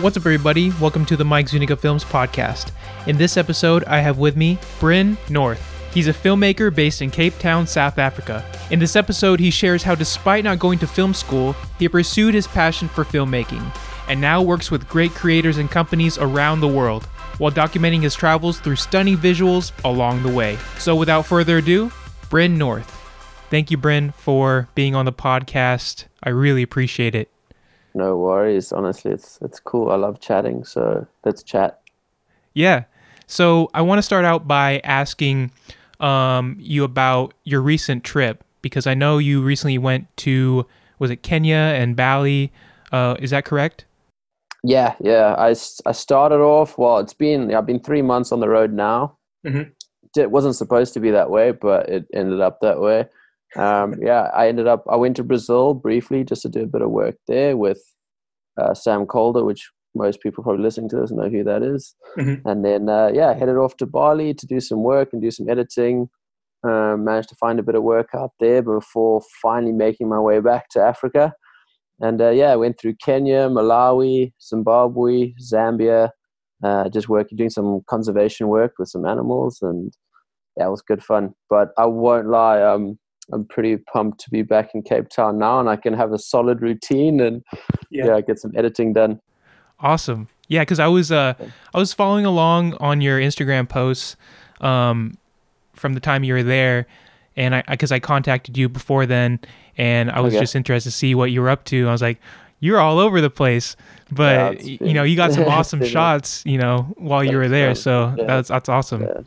What's up, everybody? Welcome to the Mike Zuniga Films podcast. In this episode, I have with me Bryn North. He's a filmmaker based in Cape Town, South Africa. In this episode, he shares how, despite not going to film school, he pursued his passion for filmmaking and now works with great creators and companies around the world while documenting his travels through stunning visuals along the way. So, without further ado, Bryn North. Thank you, Bryn, for being on the podcast. I really appreciate it. No worries. Honestly, it's it's cool. I love chatting, so let's chat. Yeah. So I want to start out by asking um, you about your recent trip because I know you recently went to was it Kenya and Bali? Uh, is that correct? Yeah, yeah. I, I started off. Well, it's been I've been three months on the road now. Mm-hmm. It wasn't supposed to be that way, but it ended up that way. Um, yeah, I ended up. I went to Brazil briefly just to do a bit of work there with uh, Sam Kolder, which most people probably listening to this know who that is. Mm-hmm. And then uh, yeah, headed off to Bali to do some work and do some editing. Um, managed to find a bit of work out there before finally making my way back to Africa. And uh, yeah, I went through Kenya, Malawi, Zimbabwe, Zambia, uh, just working, doing some conservation work with some animals, and yeah, it was good fun. But I won't lie, um, I'm pretty pumped to be back in Cape Town now, and I can have a solid routine and yeah, yeah get some editing done. Awesome, yeah, because I was uh, I was following along on your Instagram posts um, from the time you were there, and I because I contacted you before then, and I was okay. just interested to see what you were up to. I was like, you're all over the place, but yeah, you know, you got some awesome shots, you know, while you were there. Fun. So yeah. that's that's awesome. Yeah.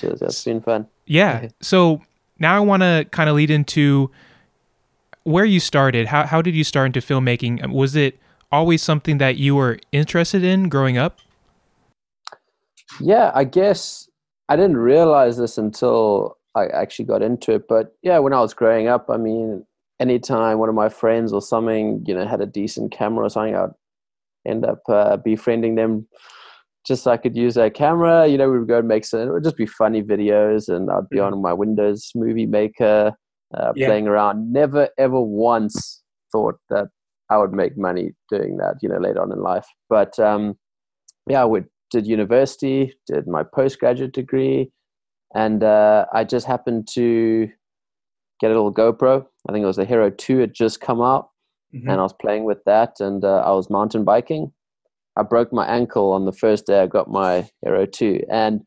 Cheers, that's been fun. Yeah. So now I want to kind of lead into where you started. How how did you start into filmmaking? Was it always something that you were interested in growing up? Yeah, I guess I didn't realize this until I actually got into it. But yeah, when I was growing up, I mean, anytime one of my friends or something, you know, had a decent camera or something, I'd end up uh, befriending them just so I could use their camera. You know, we would go and make some, it would just be funny videos and I'd be mm-hmm. on my Windows Movie Maker uh, yeah. playing around. Never ever once thought that I would make money doing that, you know, later on in life. But um, yeah, I would, did university, did my postgraduate degree, and uh, I just happened to get a little GoPro. I think it was the Hero 2 had just come out, mm-hmm. and I was playing with that, and uh, I was mountain biking. I broke my ankle on the first day I got my Hero 2, and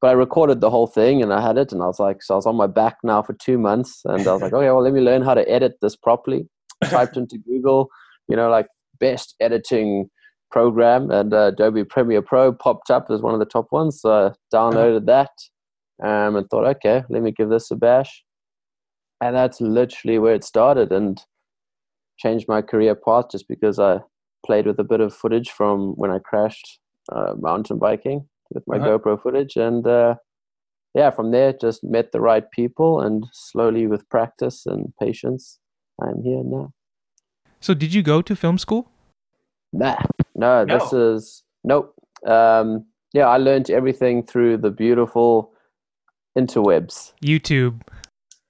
but I recorded the whole thing and I had it, and I was like, so I was on my back now for two months, and I was like, okay, well, let me learn how to edit this properly. I typed into Google, you know, like best editing program, and uh, Adobe Premiere Pro popped up as one of the top ones. So I downloaded that um, and thought, okay, let me give this a bash. And that's literally where it started and changed my career path just because I played with a bit of footage from when I crashed uh, mountain biking with my uh-huh. GoPro footage. And uh, yeah, from there, just met the right people and slowly with practice and patience, I'm here now. So, did you go to film school? Nah, no, no. this is nope. Um, yeah, I learned everything through the beautiful interwebs. YouTube.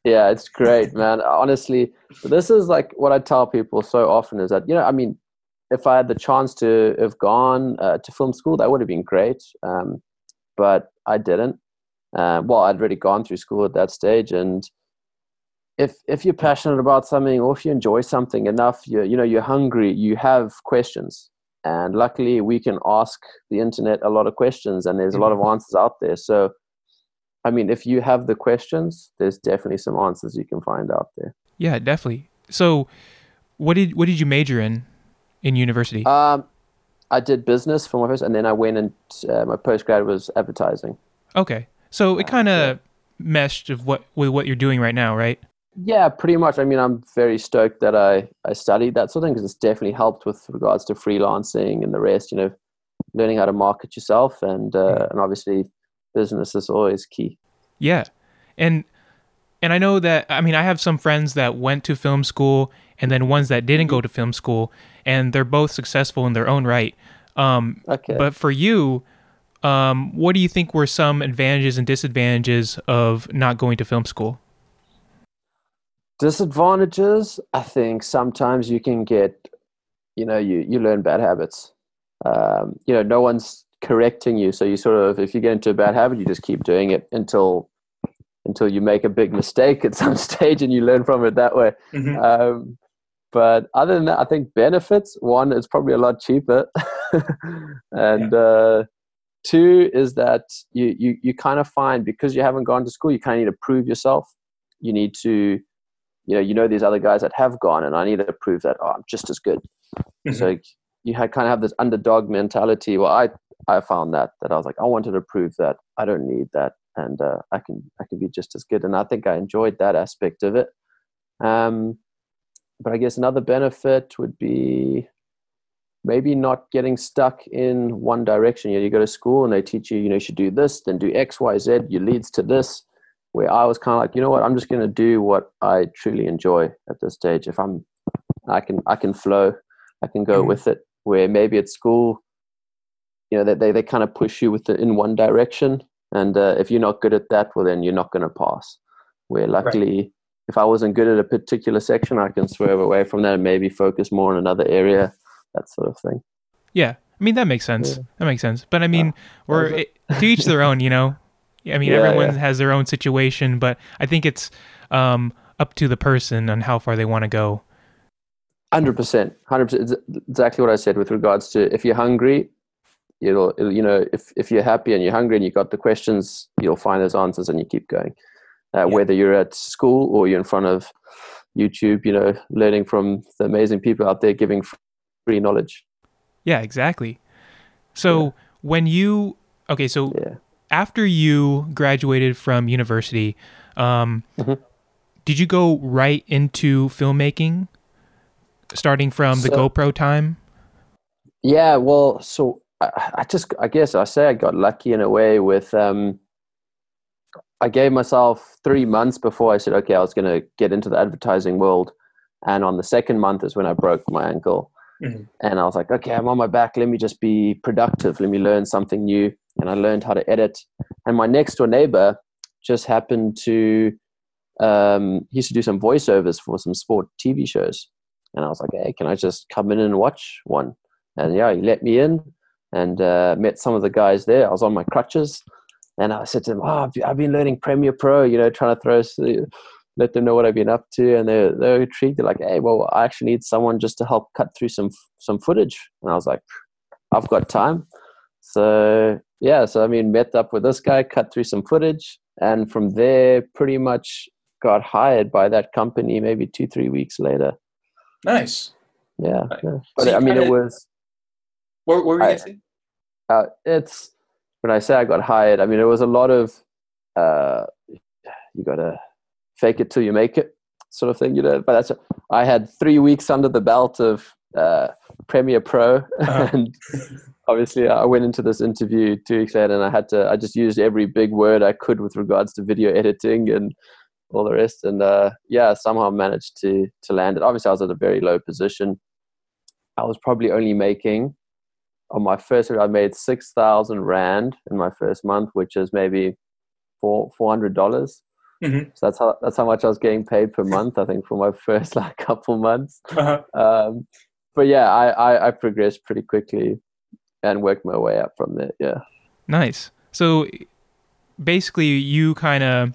Yeah, it's great, man. Honestly, this is like what I tell people so often is that, you know, I mean, if I had the chance to have gone uh, to film school, that would have been great. Um, but I didn't. Uh, well, I'd already gone through school at that stage. And if, if you're passionate about something or if you enjoy something enough, you you know, you're hungry, you have questions. And luckily, we can ask the internet a lot of questions, and there's a lot of mm-hmm. answers out there. So I mean, if you have the questions, there's definitely some answers you can find out there. Yeah, definitely. So, what did what did you major in in university? Um, I did business for my first, and then I went and uh, my postgrad was advertising. Okay, so it kind of uh, meshed of what with what you're doing right now, right? Yeah, pretty much. I mean, I'm very stoked that I I studied that sort of thing because it's definitely helped with regards to freelancing and the rest. You know, learning how to market yourself and uh, mm-hmm. and obviously business is always key. Yeah. And and I know that I mean I have some friends that went to film school and then ones that didn't go to film school and they're both successful in their own right. Um, okay. But for you, um, what do you think were some advantages and disadvantages of not going to film school? Disadvantages, I think sometimes you can get, you know, you, you learn bad habits. um, you know, no one's correcting you. So you sort of, if you get into a bad habit, you just keep doing it until until you make a big mistake at some stage and you learn from it that way. Mm-hmm. Um, but other than that, I think benefits. One, it's probably a lot cheaper, and yeah. uh, two is that you you you kind of find because you haven't gone to school, you kind of need to prove yourself. You need to, you know, you know these other guys that have gone, and I need to prove that oh, I'm just as good. Mm-hmm. So you had kind of have this underdog mentality. Well, I I found that that I was like I wanted to prove that I don't need that, and uh, I can I can be just as good. And I think I enjoyed that aspect of it. Um, but I guess another benefit would be maybe not getting stuck in one direction. You know, you go to school and they teach you, you know, you should do this, then do X, Y, Z. You leads to this. Where I was kind of like, you know what, I'm just going to do what I truly enjoy at this stage. If I'm, I can, I can flow, I can go mm-hmm. with it. Where maybe at school, you know, they they, they kind of push you with the, in one direction, and uh, if you're not good at that, well, then you're not going to pass. Where luckily. Right if I wasn't good at a particular section, I can swerve away from that and maybe focus more on another area, that sort of thing. Yeah, I mean that makes sense. Yeah. That makes sense. But I mean, we're it, to each their own, you know. I mean, yeah, everyone has their own situation, but I think it's um, up to the person on how far they want to go. Hundred percent, hundred percent. Exactly what I said with regards to if you're hungry, it'll, it'll, you know if if you're happy and you're hungry and you got the questions, you'll find those answers and you keep going uh, yeah. whether you're at school or you're in front of YouTube, you know, learning from the amazing people out there giving free knowledge. Yeah, exactly. So yeah. when you okay, so yeah. after you graduated from university, um, mm-hmm. did you go right into filmmaking, starting from so, the GoPro time? Yeah, well, so I, I, just I guess I say I got lucky in a way with um, I gave myself three months before I said, okay, I was going to get into the advertising world. And on the second month is when I broke my ankle. Mm-hmm. And I was like, okay, I'm on my back. Let me just be productive. Let me learn something new. And I learned how to edit. And my next door neighbor just happened to, um, he used to do some voiceovers for some sport TV shows. And I was like, hey, can I just come in and watch one? And yeah, he let me in and uh, met some of the guys there. I was on my crutches and I said to them, "Oh, I've been learning Premiere Pro. You know, trying to throw, let them know what I've been up to." And they're they're intrigued. They're like, "Hey, well, I actually need someone just to help cut through some some footage." And I was like, "I've got time." So yeah, so I mean, met up with this guy, cut through some footage, and from there, pretty much got hired by that company. Maybe two three weeks later. Nice. Yeah, yeah. but so I mean, it was. What, what were you I, saying? Uh, it's when I say I got hired, I mean it was a lot of uh, you got to fake it till you make it sort of thing, you know. But that's I had three weeks under the belt of uh, Premiere Pro, uh-huh. and obviously I went into this interview two weeks later, and I had to I just used every big word I could with regards to video editing and all the rest, and uh, yeah, somehow managed to to land it. Obviously, I was at a very low position. I was probably only making on my first I made six thousand rand in my first month, which is maybe four four hundred dollars. Mm-hmm. So that's how that's how much I was getting paid per month. I think for my first like couple months. Uh-huh. Um, but yeah, I, I I progressed pretty quickly and worked my way up from there. Yeah. Nice. So basically, you kind of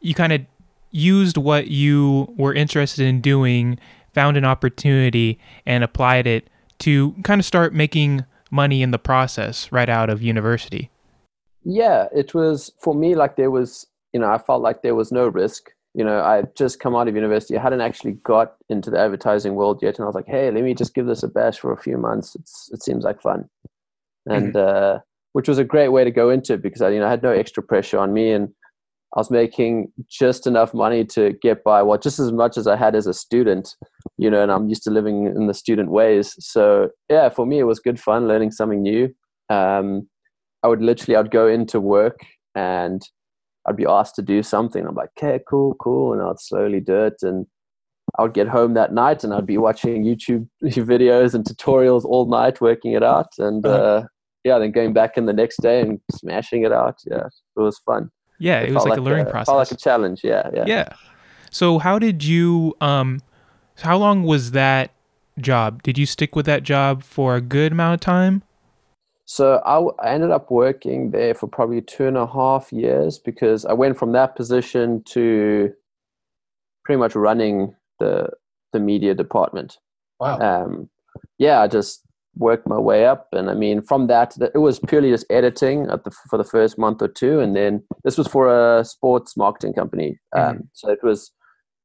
you kind of used what you were interested in doing, found an opportunity, and applied it to kind of start making money in the process right out of university? Yeah, it was for me like there was, you know, I felt like there was no risk. You know, I just come out of university. I hadn't actually got into the advertising world yet, and I was like, "Hey, let me just give this a bash for a few months. It's it seems like fun," and mm-hmm. uh, which was a great way to go into it because I, you know, I had no extra pressure on me, and I was making just enough money to get by, well, just as much as I had as a student, you know, and I'm used to living in the student ways. So yeah, for me, it was good fun learning something new. Um, I would literally, I'd go into work and I'd be asked to do something. I'm like, okay, cool, cool. And I'd slowly do it. And I would get home that night and I'd be watching YouTube videos and tutorials all night, working it out. And uh-huh. uh, yeah, then going back in the next day and smashing it out. Yeah, it was fun. Yeah, it, it was like, like, a learning a, process. Felt like a challenge. Yeah, yeah. Yeah. So how did you? Um, how long was that job? Did you stick with that job for a good amount of time? So I, w- I ended up working there for probably two and a half years because I went from that position to pretty much running the the media department. Wow. Um, yeah, I just worked my way up, and I mean, from that, it was purely just editing the, for the first month or two, and then this was for a sports marketing company. Um, Mhm. So it was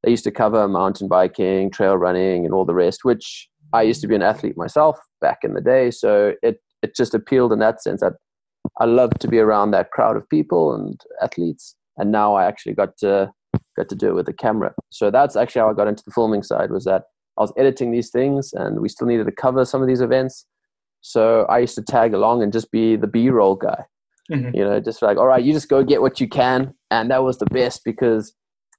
they used to cover mountain biking, trail running, and all the rest. Which I used to be an athlete myself back in the day, so it it just appealed in that sense that I love to be around that crowd of people and athletes. And now I actually got to got to do it with the camera. So that's actually how I got into the filming side. Was that I was editing these things, and we still needed to cover some of these events. So I used to tag along and just be the B-roll guy. Mhm. You know, just like, all right, you just go get what you can, and that was the best because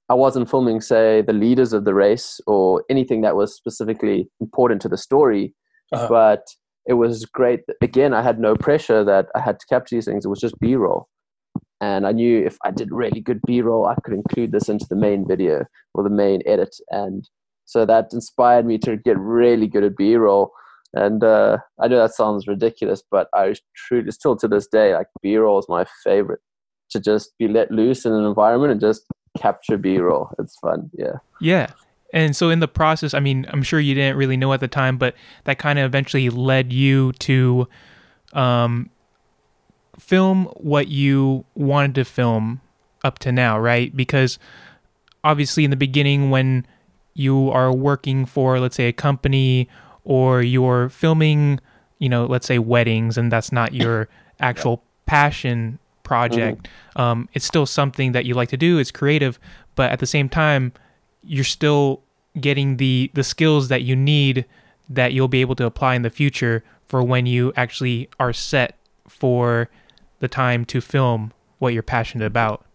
I wasn't filming, say, the leaders of the race or anything that was specifically important to the story, Uh-huh. but it was great. Again, I had no pressure that I had to capture these things. It was just B-roll. And I knew if I did really good B-roll, I could include this into the main video or the main edit. And so that inspired me to get really good at B-roll. And uh, I know that sounds ridiculous, but I truly, still to this day, like B-roll is my favorite. To just be let loose in an environment and just capture B-roll. It's fun. Yeah. Yeah. And so in the process, I mean, I'm sure you didn't really know at the time, but that kind of eventually led you to um, film what you wanted to film up to now, right? Because obviously, in the beginning, when you are working for, let's say, a company or you're filming, you know, let's say weddings, and that's not your actual passion project, um, it's still something that you like to do. It's creative, but at the same time, you're still getting the the skills that you need that you'll be able to apply in the future for when you actually are set for the time to film what you're passionate about.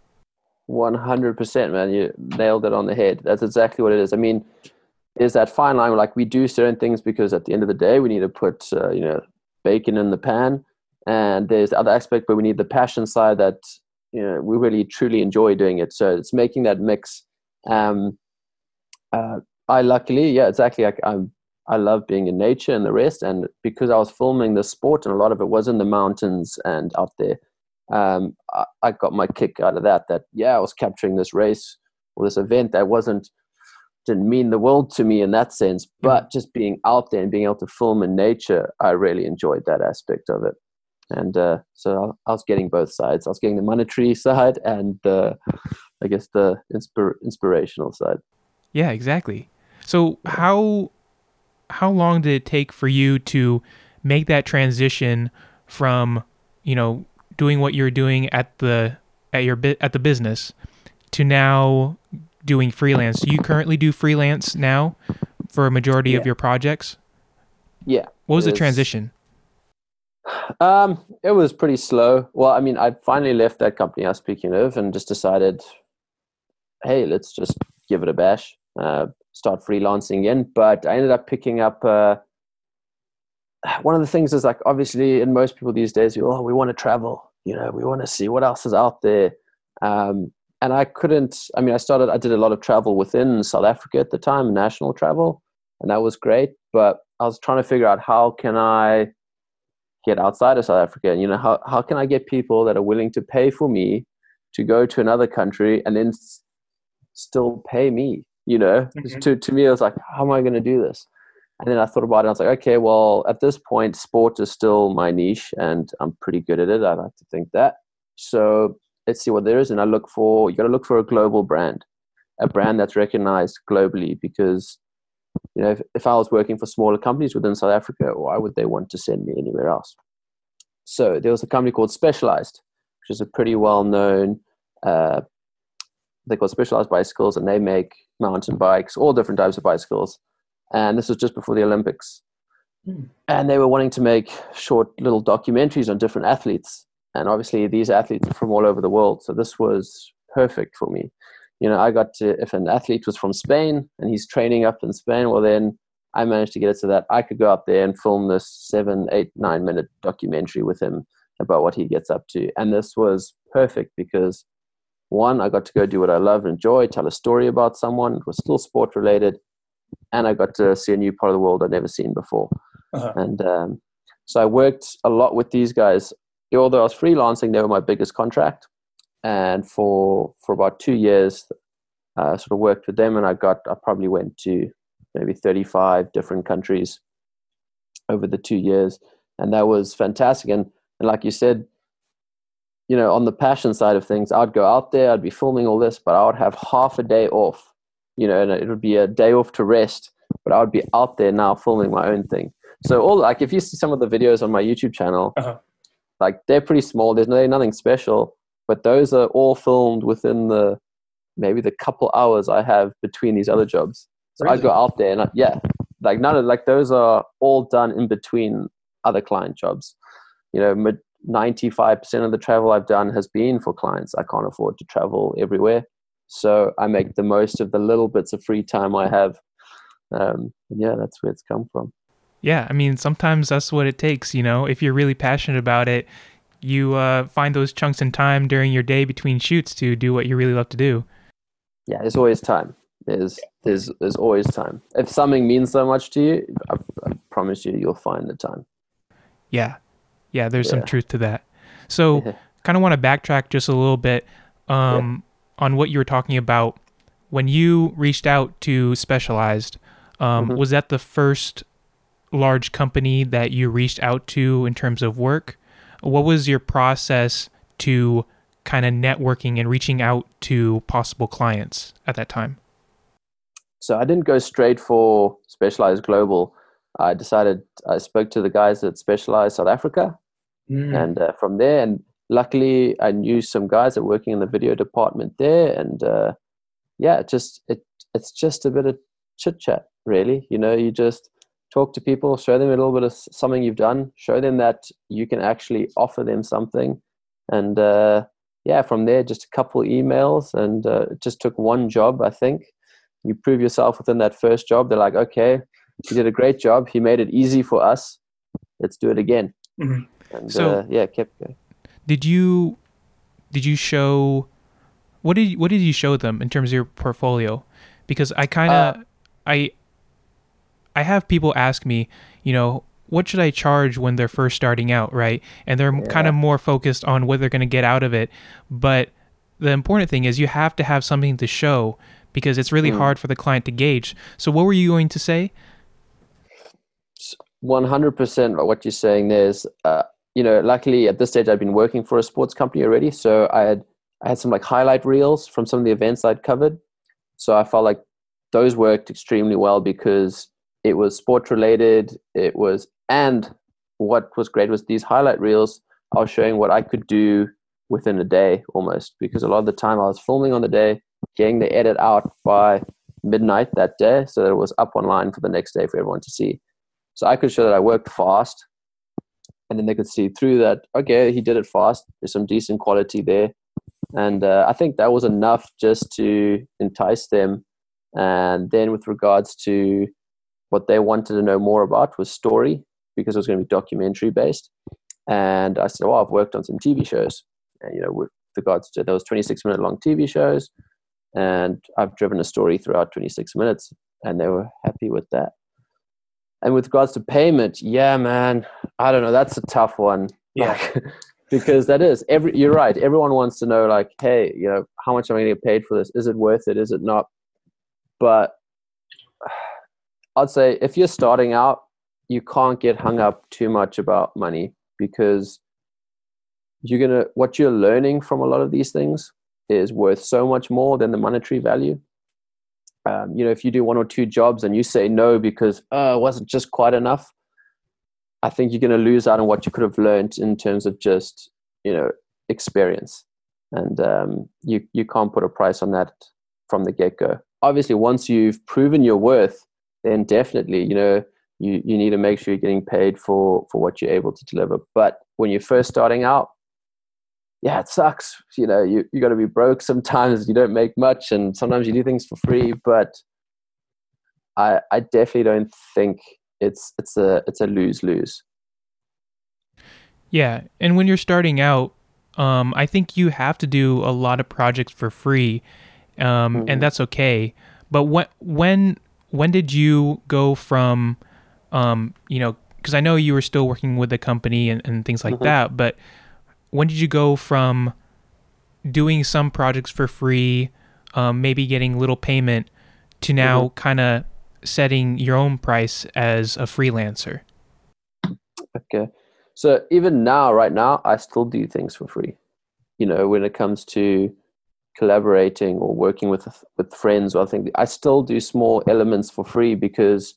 One hundred percent, man. You nailed it on the head. That's exactly what it is. I mean, there's that fine line. Like we do certain things because at the end of the day, we need to put uh, you know bacon in the pan, and there's the other aspect where we need the passion side that you know we really truly enjoy doing it. So it's making that mix. Um, uh, I luckily, yeah, exactly. I'm, I love being in nature and the rest, and because I was filming the sport and a lot of it was in the mountains and out there um, I, I got my kick out of that. That yeah, I was capturing this race or this event that wasn't didn't mean the world to me in that sense, but just being out there and being able to film in nature, I really enjoyed that aspect of it. And uh, so I was getting both sides. I was getting the monetary side and the, I guess the inspir- inspirational side. Yeah, exactly. So how how long did it take for you to make that transition from, you know, doing what you're doing at the at your bit at the business to now doing freelance? Do you currently do freelance now for a majority of your projects? Yeah. What was the transition? Um, it was pretty slow. Well, I mean, I finally left that company I was speaking of and just decided, hey, let's just give it a bash, uh, start freelancing again. But I ended up picking up. Uh, one of the things is like obviously in most people these days, you oh, we want to travel. You know, we want to see what else is out there. Um, and I couldn't. I mean, I started. I did a lot of travel within South Africa at the time, national travel, and that was great. But I was trying to figure out how can I get outside of South Africa? And, you know, how, how can I get people that are willing to pay for me to go to another country and then s- still pay me? You know, Mhm. to, to me, I was like, how am I going to do this? And then I thought about it. I was like, okay, well, at this point, sport is still my niche and I'm pretty good at it. I like to think that. So let's see what there is. And I look for, you got to look for a global brand, a brand that's recognized globally because you know, if, if I was working for smaller companies within South Africa, why would they want to send me anywhere else? So there was a company called Specialized, which is a pretty well-known. Uh, they call Specialized Bicycles, and they make mountain bikes, all different types of bicycles. And this was just before the Olympics, Hmm. and they were wanting to make short little documentaries on different athletes. And obviously, these athletes are from all over the world, so this was perfect for me you know, I got to, if an athlete was from Spain and he's training up in Spain, well, then I managed to get it so that I could go up there and film this seven, eight, nine minute documentary with him about what he gets up to. And this was perfect because one, I got to go do what I love and enjoy, tell a story about someone. It was still sport related. And I got to see a new part of the world I'd never seen before. Uh-huh. And um, so I worked a lot with these guys. Although I was freelancing, they were my biggest contract. And for for about two years, I uh, sort of worked with them, and I got I probably went to maybe 35 different countries over the two years, and that was fantastic. And, and like you said, you know, on the passion side of things, I'd go out there, I'd be filming all this, but I would have half a day off, you know, and it would be a day off to rest, but I would be out there now filming my own thing. So all like if you see some of the videos on my YouTube channel, uh-huh. like they're pretty small. There's no, nothing special, but those are all filmed within the maybe the couple hours I have between these other jobs. So really? I go out there and I, yeah, like none of like those are all done in between other client jobs. You know, 95% of the travel I've done has been for clients. I can't afford to travel everywhere. So I make the most of the little bits of free time I have. Um, yeah, that's where it's come from. Yeah, I mean, sometimes that's what it takes. You know, if you're really passionate about it, you uh, find those chunks in time during your day between shoots to do what you really love to do. Yeah, there's always time. There's there's there's always time. If something means so much to you, I, I promise you, you'll find the time. Yeah, yeah. There's yeah. some truth to that. So, kind of want to backtrack just a little bit um, yeah. On what you were talking about when you reached out to Specialized. Um, mm-hmm. Was that the first large company that you reached out to in terms of work? What was your process to kind of networking and reaching out to possible clients at that time? So I didn't go straight for Specialized Global. I decided I spoke to the guys at Specialized South Africa, mm. and uh, from there, and luckily I knew some guys that were working in the video department there, and uh, yeah, just it it's just a bit of chit chat, really. You know, you just talk to people, show them a little bit of something you've done, show them that you can actually offer them something, and uh, yeah, from there, just a couple emails, and uh, it just took one job, I think. You prove yourself within that first job. They're like, okay, you did a great job. He made it easy for us. Let's do it again. Mm-hmm. And so, uh, yeah, kept going. Did you did you show what did you, what did you show them in terms of your portfolio? Because I kind of uh, I I have people ask me, you know, what should I charge when they're first starting out, right? And they're yeah. kind of more focused on what they're going to get out of it. But the important thing is you have to have something to show because it's really mm. hard for the client to gauge. So, what were you going to say? 100% what you're saying there is, uh, you know, luckily at this stage I'd been working for a sports company already. So, I had I had some like highlight reels from some of the events I'd covered. So, I felt like those worked extremely well because it was sport related it was and what was great was these highlight reels i was showing what i could do within a day almost because a lot of the time i was filming on the day getting the edit out by midnight that day so that it was up online for the next day for everyone to see so i could show that i worked fast and then they could see through that okay he did it fast there's some decent quality there and uh, i think that was enough just to entice them and then with regards to what they wanted to know more about was story because it was going to be documentary based. And I said, "Oh, I've worked on some TV shows, and you know, with regards to those 26 minute long TV shows, and I've driven a story throughout 26 minutes, and they were happy with that." And with regards to payment, yeah, man, I don't know. That's a tough one. Yeah. Like, because that is every. You're right. Everyone wants to know, like, hey, you know, how much am I going to get paid for this? Is it worth it? Is it not? But I'd say if you're starting out, you can't get hung up too much about money because you're gonna what you're learning from a lot of these things is worth so much more than the monetary value. Um, you know, if you do one or two jobs and you say no because oh, it wasn't just quite enough, I think you're going to lose out on what you could have learned in terms of just you know experience, and um, you you can't put a price on that from the get go. Obviously, once you've proven your worth, then definitely, you know, you, you need to make sure you're getting paid for, for what you're able to deliver. But when you're first starting out, yeah, it sucks. You know, you, you got to be broke sometimes. You don't make much, and sometimes you do things for free. But I, I definitely don't think it's it's a it's a lose lose. Yeah, and when you're starting out, um, I think you have to do a lot of projects for free, um, mm-hmm. and that's okay. But when when when did you go from, um, you know, because I know you were still working with the company and, and things like Mhm. that, but when did you go from doing some projects for free, um, maybe getting little payment, to now kind of setting your own price as a freelancer? Okay. So even now, right now, I still do things for free. You know, when it comes to collaborating or working with with friends, or I think I still do small elements for free because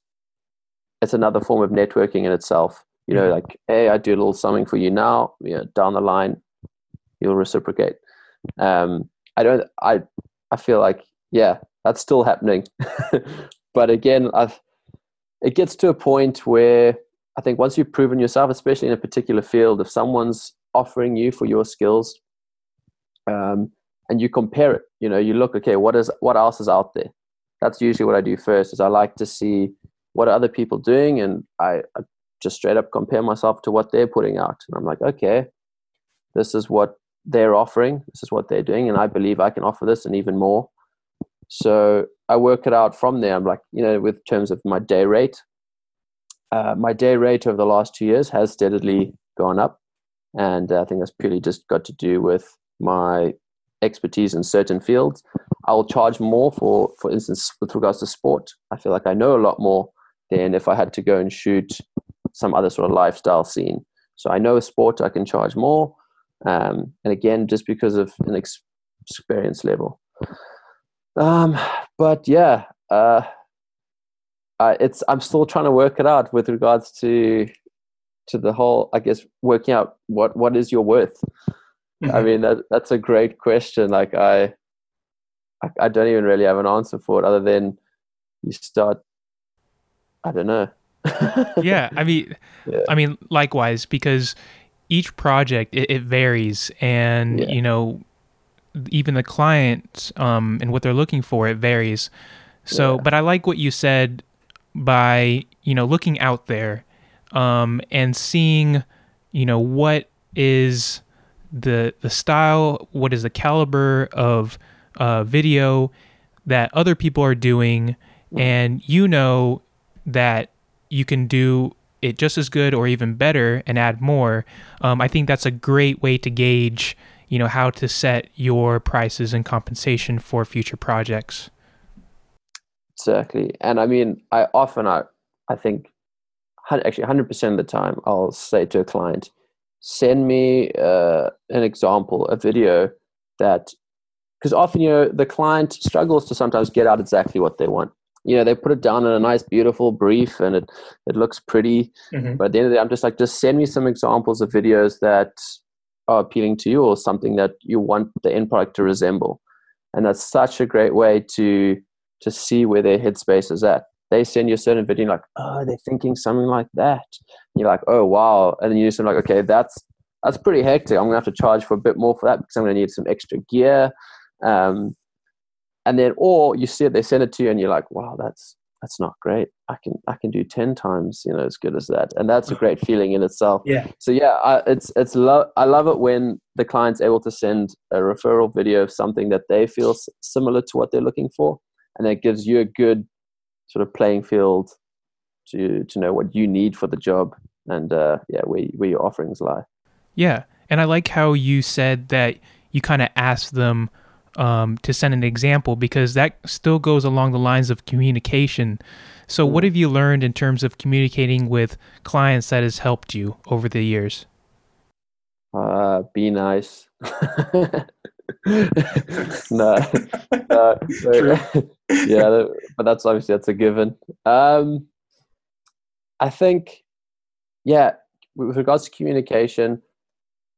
it's another form of networking in itself. You know, Mhm. like, hey, I do a little something for you now. You know, down the line, you'll reciprocate. Um, I don't. I I feel like, yeah, that's still happening. but again, I've it gets to a point where I think once you've proven yourself, especially in a particular field, if someone's offering you for your skills, um, and you compare it, you know, you look, okay, what is what else is out there? That's usually what I do first. Is I like to see what are other people doing, and I, I just straight up compare myself to what they're putting out, and I'm like, okay, this is what they're offering, this is what they're doing, and I believe I can offer this and even more. So I work it out from there. I'm like, you know, with terms of my day rate, uh, my day rate over the last two years has steadily gone up. And I think that's purely just got to do with my expertise in certain fields. I will charge more for, for instance, with regards to sport. I feel like I know a lot more than if I had to go and shoot some other sort of lifestyle scene. So I know a sport, I can charge more. Um, and again, just because of an ex- experience level. Um, but yeah, uh, uh, it's I'm still trying to work it out with regards to to the whole. I guess working out what what is your worth. I Mhm. mean that that's a great question. Like I, I, I don't even really have an answer for it other than you start. I don't know. Yeah i mean Yeah. i mean likewise because each project it, it varies and Yeah. you know even the client um and what they're looking for it varies so Yeah. but i like what you said by you know looking out there um and seeing you know what is the the style what is the caliber of uh video that other people are doing and you know that you can do it just as good or even better and add more um, i think that's a great way to gauge you know how to set your prices and compensation for future projects Exactly. And I mean, I often, I, I think, actually 100% of the time, I'll say to a client, send me uh, an example, a video that, because often, you know, the client struggles to sometimes get out exactly what they want. You know, they put it down in a nice, beautiful brief and it, it looks pretty. Mhm. But at the end of the day, I'm just like, just send me some examples of videos that are appealing to you or something that you want the end product to resemble. And that's such a great way to to see where their headspace is at. They send you a certain video, like, oh, they're thinking something like that. And you're like, oh wow. And then you just like, okay, that's that's pretty hectic. I'm gonna have to charge for a bit more for that because I'm gonna need some extra gear. Um, and then or you see it, they send it to you and you're like, wow, that's that's not great. I can I can do ten times, you know, as good as that. And that's a great feeling in itself Yeah. so yeah I, it's it's lo- i love it when the client's able to send a referral video of something that they feel s- similar to what they're looking for and that gives you a good sort of playing field to to know what you need for the job and uh, yeah where, where your offerings lie yeah and i like how you said that you kind of asked them um, to send an example because that still goes along the lines of communication. So what have you learned in terms of communicating with clients that has helped you over the years? Uh, be nice. No no yeah, but that's obviously that's a given. Um, I think, yeah, with regards to communication,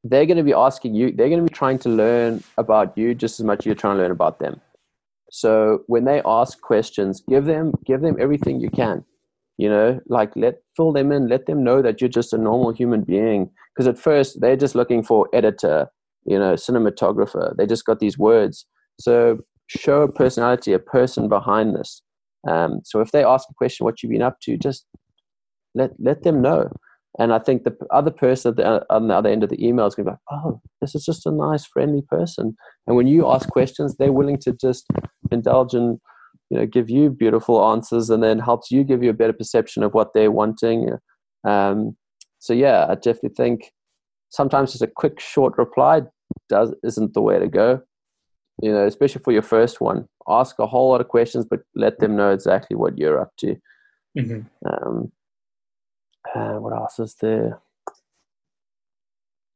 they're going to be asking you. They're going to be trying to learn about you just as much as you're trying to learn about them. So when they ask questions, give them give them everything you can. You know, like let fill them in, let them know that you're just a normal human being. Because at first they're just looking for editor, you know, cinematographer. They just got these words. So show a personality, a person behind this. Um, so if they ask a question, what you've been up to, just let let them know. And I think the other person at the, on the other end of the email is going to be like, "Oh, this is just a nice, friendly person." And when you ask questions, they're willing to just indulge and you know give you beautiful answers and then helps you give you a better perception of what they're wanting um, so yeah i definitely think sometimes just a quick short reply does isn't the way to go you know especially for your first one ask a whole lot of questions but let them know exactly what you're up to Mhm. um, uh, what else is there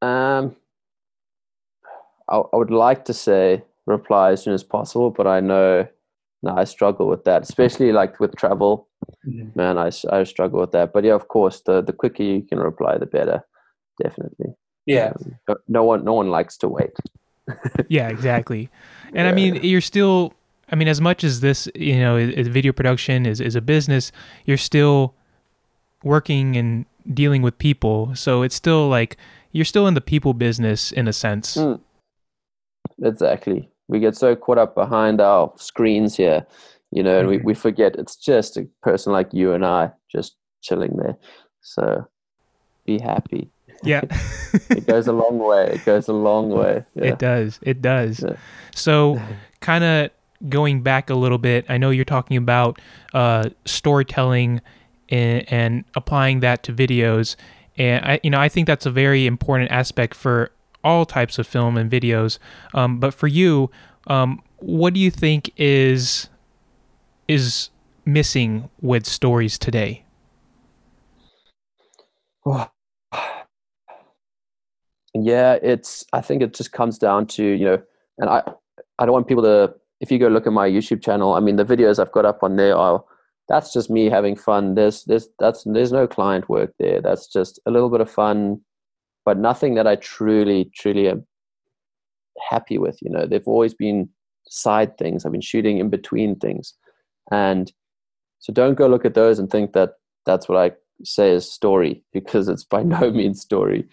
um, I, I would like to say reply as soon as possible but i know no, i struggle with that especially like with travel Mhm. man I struggle with that but yeah of course the the quicker you can reply the better definitely Yeah. um, no- no one no one likes to wait Yeah, exactly. And I mean, you're still. I mean, as much as this, you know, video production is is a business, you're still working and dealing with people. So it's still like you're still in the people business in a sense. Mm. exactly we get so caught up behind our screens here you know and we, Mhm. we forget it's just a person like you and i just chilling there so be happy Yeah, it goes a long way it goes a long way yeah. it does. It does. Yeah. So, kind of going back a little bit, I know you're talking about uh, storytelling and, and applying that to videos, and I, you know, I think that's a very important aspect for all types of film and videos. Um, but for you, um, what do you think is is missing with stories today? yeah it's i think it just comes down to you know and i i don't want people to if you go look at my youtube channel i mean the videos i've got up on there are that's just me having fun. There's there's that's there's no client work there. That's just a little bit of fun but nothing that i truly truly am happy with you know. They've always been side things. I've been shooting in between things. And so don't go look at those and think that that's what i say is story because it's by no means story.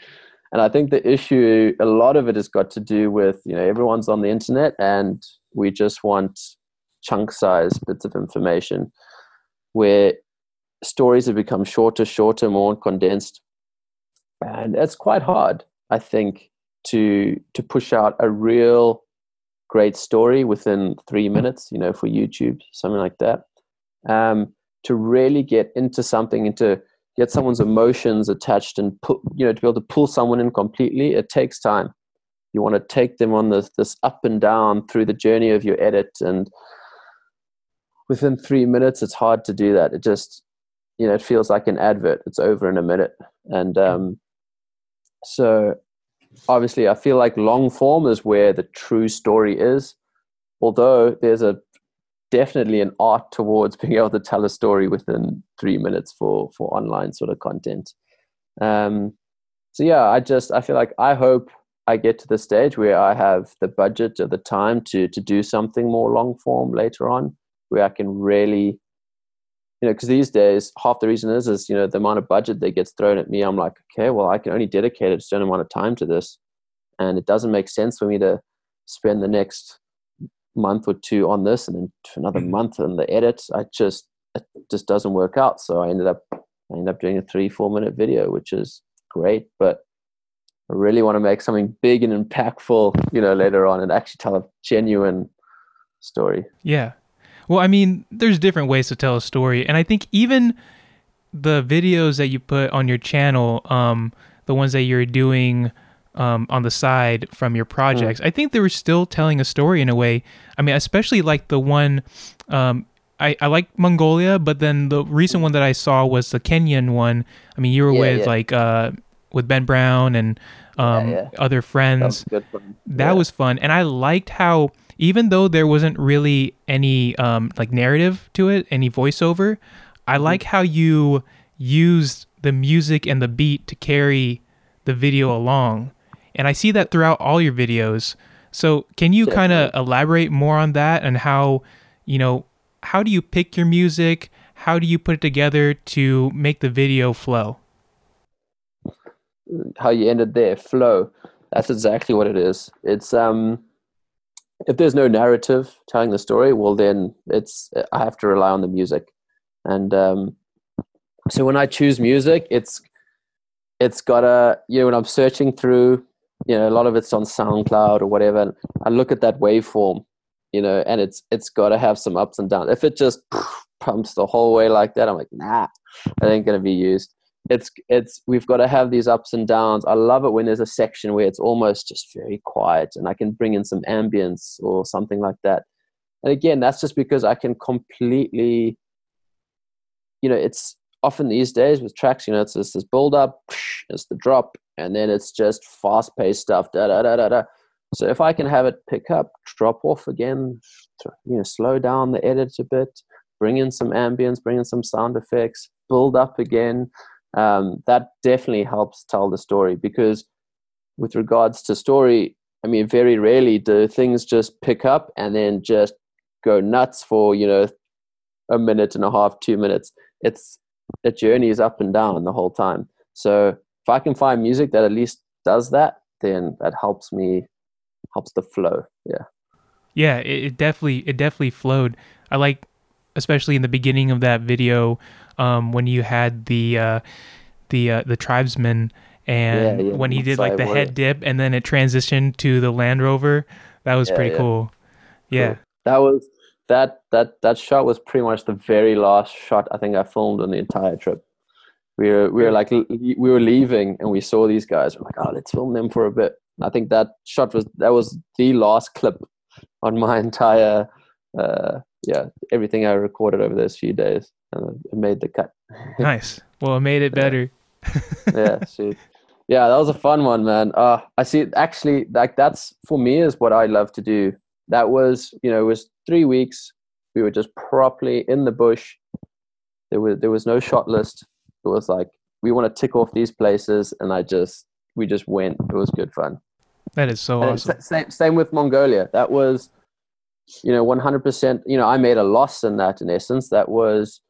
And I think the issue, a lot of it has got to do with, you know, everyone's on the internet and we just want chunk size bits of information where stories have become shorter, shorter, more condensed. And it's quite hard, I think, to to push out a real great story within three minutes, you know, for YouTube, something like that. Um, to really get into something, into get someone's emotions attached and put you know to be able to pull someone in completely it takes time you want to take them on this this up and down through the journey of your edit and within three minutes it's hard to do that. It just you know it feels like an advert. It's over in a minute. And um so obviously i feel like long form is where the true story is. Although there's a definitely an art towards being able to tell a story within three minutes for for online sort of content. Um so yeah i just i feel like i hope i get to the stage where i have the budget or the time to to do something more long form later on where i can really you know because these days half the reason is is you know the amount of budget that gets thrown at me i'm like okay well i can only dedicate a certain amount of time to this and it doesn't make sense for me to spend the next month or two on this and then another Mhm. month on the edit i just it just doesn't work out so i ended up i ended up doing a three four minute video which is great but i really want to make something big and impactful you know later on and actually tell a genuine story Yeah. Well, I mean, there's different ways to tell a story, and I think even the videos that you put on your channel, um, the ones that you're doing um, on the side from your projects, I think they were still telling a story in a way. I mean, especially like the one. Um, I, I like Mongolia, but then the recent one that I saw was the Kenyan one. I mean, you were Yeah, with yeah. like uh, with Ben Brown and um, yeah. other that friends was good that was fun and i liked how even though there wasn't really any um, like narrative to it any voiceover i Mm-hmm. like how you used the music and the beat to carry the video along. And i see that throughout all your videos. So can you kind of elaborate more on that and how you know how do you pick your music? How do you put it together to make the video flow? How you ended there flow. That's exactly what it is. It's um if there's no narrative telling the story well then it's i have to rely on the music and um so when i choose music it's it's got a you know when i'm searching through you know a lot of it's on soundcloud or whatever and i look at that waveform you know, and it's it's got to have some ups and downs. If it just pumps the whole way like that, I'm like, nah, it ain't gonna be used. It's it's we've got to have these ups and downs. I love it when there's a section where it's almost just very quiet, and I can bring in some ambience or something like that. And again, that's just because I can completely, you know, it's often these days with tracks, you know, it's this, this build up, it's the drop, and then it's just fast paced stuff, da da da da da. So if I can have it pick up, drop off again, you know, slow down the edit a bit, bring in some ambience, bring in some sound effects, build up again, um, that definitely helps tell the story because with regards to story, I mean, very rarely do things just pick up and then just go nuts for, you know, a minute and a half, two minutes. It's a journey is up and down the whole time. So if I can find music that at least does that, then that helps me, helps the flow. Yeah. Yeah, it, it definitely, it definitely flowed. I like, especially in the beginning of that video, um, when you had the uh, the uh, the tribesman and yeah, yeah, when he did like the head dip and then it transitioned to the Land Rover. That was yeah, pretty cool. Yeah, that was that that that shot was pretty much the very last shot I think I filmed on the entire trip. We were we were like we were leaving and we saw these guys. We're like, oh, let's film them for a bit. I think that shot was that was the last clip on my entire uh, yeah everything I recorded over those few days and it made the cut. nice. Well, it made it better. yeah, see. Yeah, that was a fun one, man. Uh, I see. Actually, like that's for me is what I love to do. That was, you know, it was three weeks. We were just properly in the bush. There was there was no shot list. It was like we want to tick off these places, and I just we just went. It was good fun. That is so and awesome. Same same with Mongolia. That was, you know, one hundred percent. You know, I made a loss in that. In essence, that was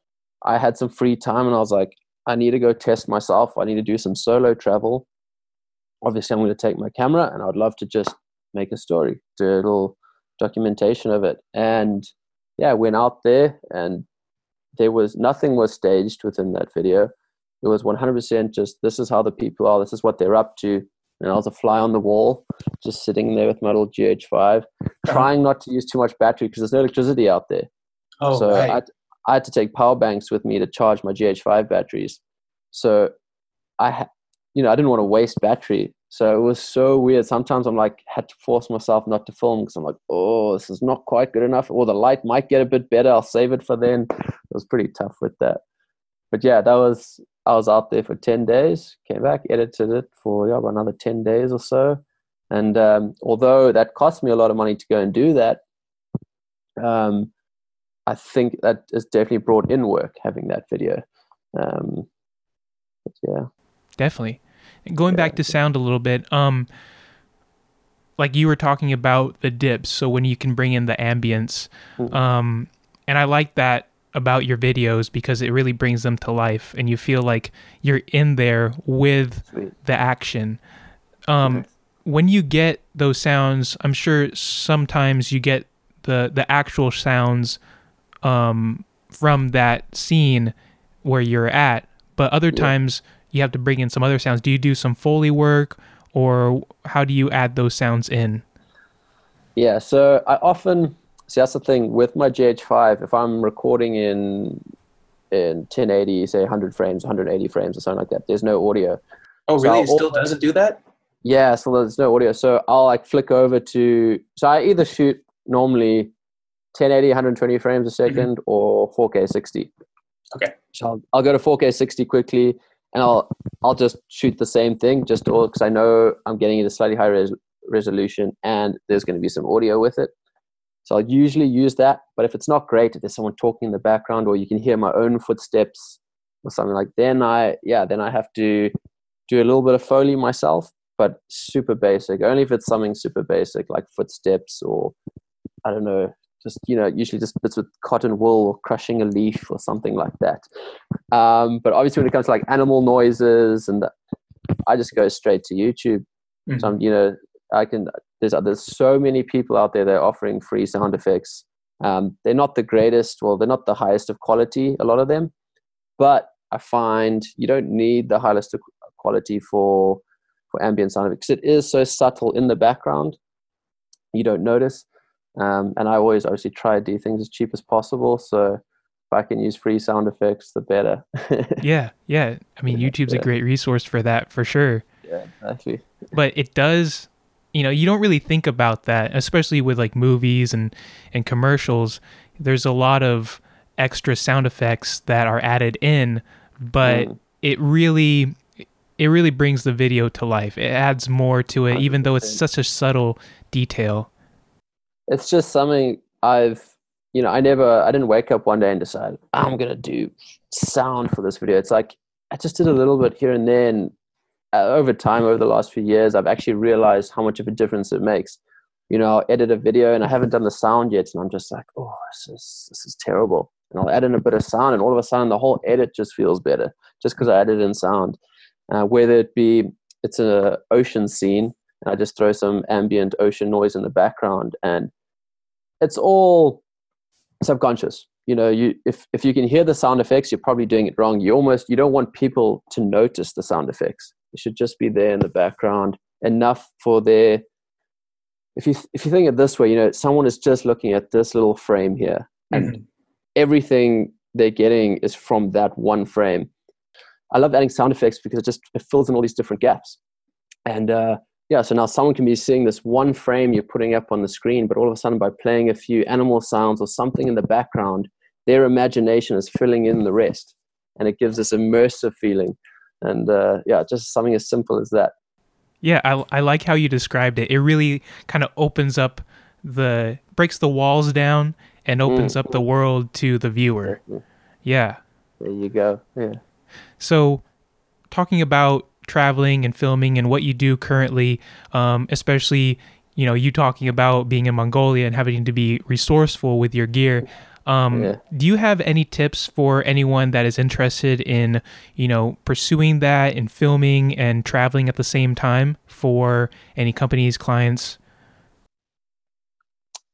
I had some free time and I was like, I need to go test myself. I need to do some solo travel. Obviously, I'm going to take my camera and I'd love to just make a story, do a little documentation of it. And yeah, I went out there and there was nothing was staged within that video. It was 100% just this is how the people are, this is what they're up to. And I was a fly on the wall, just sitting there with my little GH5, uh-huh. trying not to use too much battery because there's no electricity out there. Oh, so right. I, I had to take power banks with me to charge my GH5 batteries. So I, ha- you know, I didn't want to waste battery. So it was so weird. Sometimes I'm like, had to force myself not to film because I'm like, oh, this is not quite good enough. Or the light might get a bit better. I'll save it for then. It was pretty tough with that. But yeah, that was, I was out there for 10 days, came back, edited it for yeah, another 10 days or so. And um, although that cost me a lot of money to go and do that, um, I think that has definitely brought in work having that video. Um, yeah, definitely. And going yeah. back to sound a little bit, um, like you were talking about the dips, so when you can bring in the ambience, mm. um, and I like that about your videos because it really brings them to life, and you feel like you're in there with Sweet. the action. Um, When you get those sounds, I'm sure sometimes you get the the actual sounds um, from that scene where you're at. But other yeah. times you have to bring in some other sounds. Do you do some Foley work or how do you add those sounds in? Yeah, so I often see that's the thing with my GH5. If I'm recording in in 1080, say 100 frames, 180 frames, or something like that, there's no audio. Oh, really? So it still doesn't do that? Yeah, so there's no audio. So I'll like flick over to. So I either shoot normally 1080 120 frames a 2nd mm-hmm. or 4K 60. Okay. So I'll, I'll, go to 4K 60 quickly, and I'll I'll just shoot the same thing, just because I know I'm getting it a slightly higher res- resolution, and there's going to be some audio with it. So I'll usually use that. But if it's not great, if there's someone talking in the background, or you can hear my own footsteps or something like, then I yeah, then I have to do a little bit of foley myself, but super basic. Only if it's something super basic like footsteps or I don't know just you know usually just bits with cotton wool or crushing a leaf or something like that um, but obviously when it comes to like animal noises and i just go straight to youtube mm-hmm. so I'm, you know i can there's there's so many people out there that are offering free sound effects um, they're not the greatest well they're not the highest of quality a lot of them but i find you don't need the highest of quality for for ambient sound effects. it is so subtle in the background you don't notice Um, and I always obviously try to do things as cheap as possible. So if I can use free sound effects, the better. yeah, yeah. I mean, YouTube's Yeah. a great resource for that for sure. yeah, actually. But it does, you know, you don't really think about that, especially with like movies and and commercials. There's a lot of extra sound effects that are added in, but Mm. it really it really brings the video to life. It adds more to it, even though it's such a subtle detail. It's just something I've, you know, I never, I didn't wake up one day and decide I'm gonna do sound for this video. It's like I just did a little bit here and there, and uh, over time, over the last few years, I've actually realized how much of a difference it makes. You know, I'll edit a video and I haven't done the sound yet, and I'm just like, oh, this is this is terrible. And I'll add in a bit of sound, and all of a sudden, the whole edit just feels better just because I added in sound. Uh, whether it be it's an ocean scene, and I just throw some ambient ocean noise in the background, and it's all subconscious. You know, you if if you can hear the sound effects, you're probably doing it wrong. You almost you don't want people to notice the sound effects. It should just be there in the background, enough for their. If you if you think it this way, you know, someone is just looking at this little frame here, and Mhm. everything they're getting is from that one frame. I love adding sound effects because it just it fills in all these different gaps. And uh, yeah, so now someone can be seeing this one frame you're putting up on the screen, but all of a sudden by playing a few animal sounds or something in the background, their imagination is filling in the rest, and it gives this immersive feeling. And uh, yeah, just something as simple as that. Yeah, I, I like how you described it. It really kind of opens up the breaks the walls down and opens up the world to the viewer. Yeah. There you go. Yeah. So, talking about traveling and filming and what you do currently, um, especially you know you talking about being in Mongolia and having to be resourceful with your gear. Um, Yeah. Do you have any tips for anyone that is interested in you know pursuing that and filming and traveling at the same time for any companies, clients?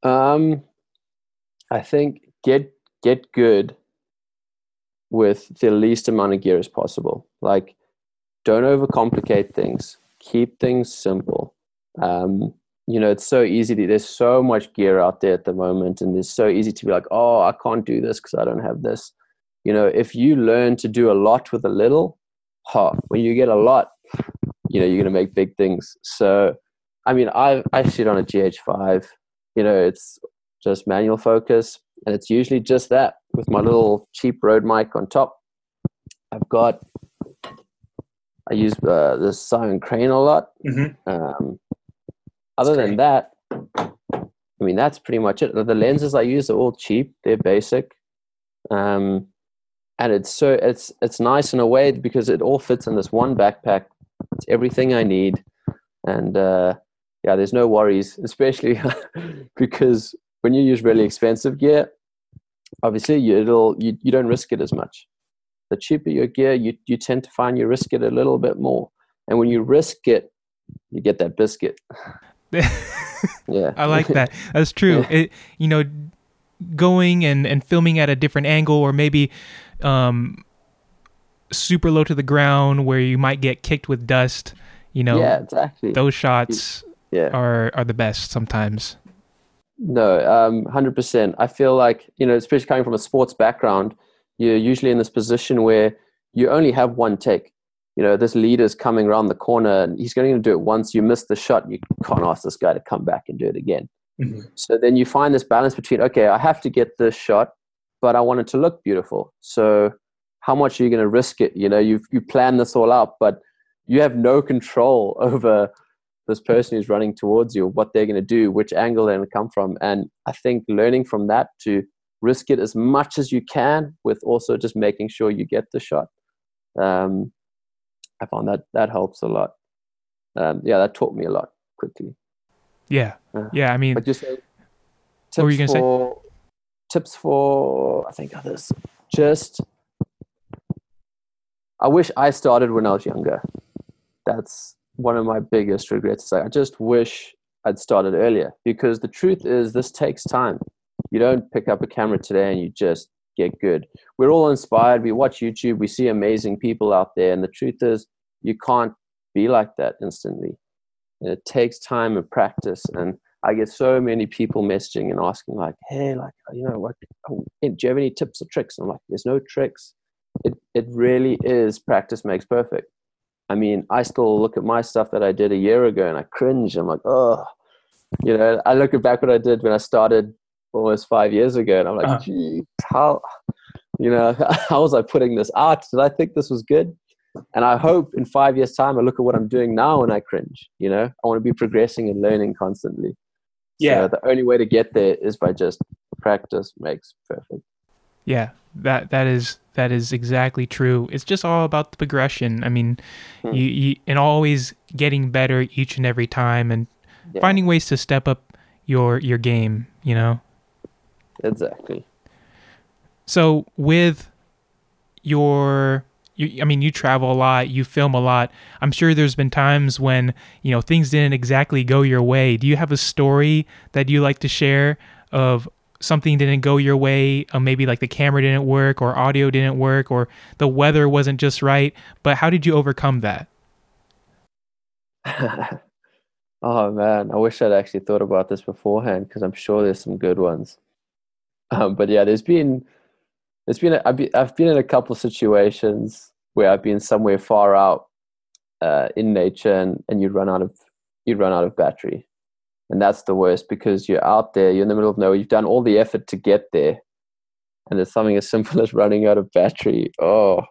Um, I think get get good with the least amount of gear as possible. Like, don't overcomplicate things. Keep things simple. Um, you know, it's so easy to. There's so much gear out there at the moment, and it's so easy to be like, "Oh, I can't do this because I don't have this." You know, if you learn to do a lot with a little, ha, when you get a lot, you know, you're gonna make big things. So, I mean, I I shoot on a GH5 you know it's just manual focus and it's usually just that with my little cheap Rode mic on top i've got i use uh, the Zhiyun Crane a lot Mhm. um, other than that i mean that's pretty much it. The lenses i use are all cheap. They're basic. Um, and it's so it's it's nice in a way because it all fits in this one backpack. It's everything i need. And uh, yeah, there's no worries, especially because when you use really expensive gear, obviously you, it'll you, you don't risk it as much. The cheaper your gear, you you tend to find you risk it a little bit more, and when you risk it, you get that biscuit. Yeah, I like that. That's true. It you know going and and filming at a different angle or maybe um super low to the ground where you might get kicked with dust, you know. yeah, exactly. Those shots yeah. are are the best sometimes. No, um, hundred percent. I feel like you know, especially coming from a sports background, you're usually in this position where you only have one take. You know, this leader's coming around the corner, and he's going to do it once. You miss the shot, you can't ask this guy to come back and do it again. Mhm. So then you find this balance between, okay, I have to get this shot, but I want it to look beautiful. So how much are you going to risk it? You know, you've you plan this all out, but you have no control over this person who's running towards you, what they're going to do, which angle they're going to come from. And I think learning from that to risk it as much as you can, with also just making sure you get the shot. Um, I found that that helps a lot. Um, yeah, that taught me a lot quickly. Yeah. Uh, Yeah, I mean But just tips What were you gonna say? for tips for I think others. Just I wish I started when I was younger. That's one of my biggest regrets. Is like, I just wish I'd started earlier because the truth is this takes time. You don't pick up a camera today and you just get good. We're all inspired. We watch YouTube. We see amazing people out there, and the truth is you can't be like that instantly. And it takes time and practice. And I get so many people messaging and asking like, "Hey, like, you know, what? Oh, do you have any tips or tricks?" And I'm like, "There's no tricks. It it really is practice makes perfect." I mean, I still look at my stuff that I did a year ago and I cringe. I'm like, oh, you know, I look back what I did when I started almost five years ago, and I'm like, uh-huh. gee, how, you know, how was I putting this out? Did I think this was good? And I hope in five years' time, I look at what I'm doing now and I cringe. You know, I want to be progressing and learning constantly. Yeah. So the only way to get there is by just practice makes perfect. Yeah, that that is that is exactly true. It's just all about the progression. I mean, hmm. you, you and always getting better each and every time, and yeah. finding ways to step up your your game. You know. Exactly. So with your you, I mean, you travel a lot, you film a lot. I'm sure there's been times when, you know, things didn't exactly go your way. Do you have a story that you like to share of something didn't go your way, or maybe like the camera didn't work or audio didn't work or the weather wasn't just right, but how did you overcome that? oh man, I wish I'd actually thought about this beforehand because I'm sure there's some good ones. Um, but yeah, there's been there's been a, I've, been, I've been in a couple situations where I've been somewhere far out uh, in nature and, and you run out of you run out of battery. And that's the worst because you're out there you're in the middle of nowhere you've done all the effort to get there and it's something as simple as running out of battery. Oh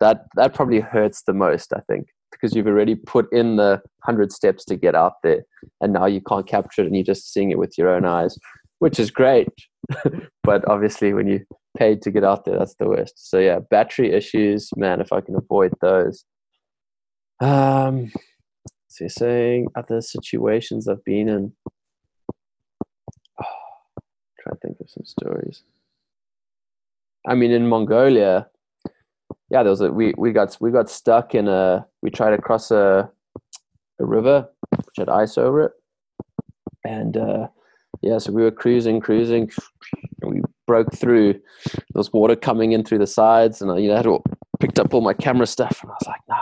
that that probably hurts the most i think because you've already put in the 100 steps to get out there and now you can't capture it and you're just seeing it with your own eyes which is great but obviously when you paid to get out there that's the worst so yeah battery issues man if i can avoid those um so you're saying other situations I've been in. Oh, try to think of some stories. I mean, in Mongolia, yeah, there was a we we got we got stuck in a we tried to cross a a river which had ice over it, and uh, yeah, so we were cruising, cruising, broke through. There was water coming in through the sides, and I, you know, had all, picked up all my camera stuff, and I was like, no.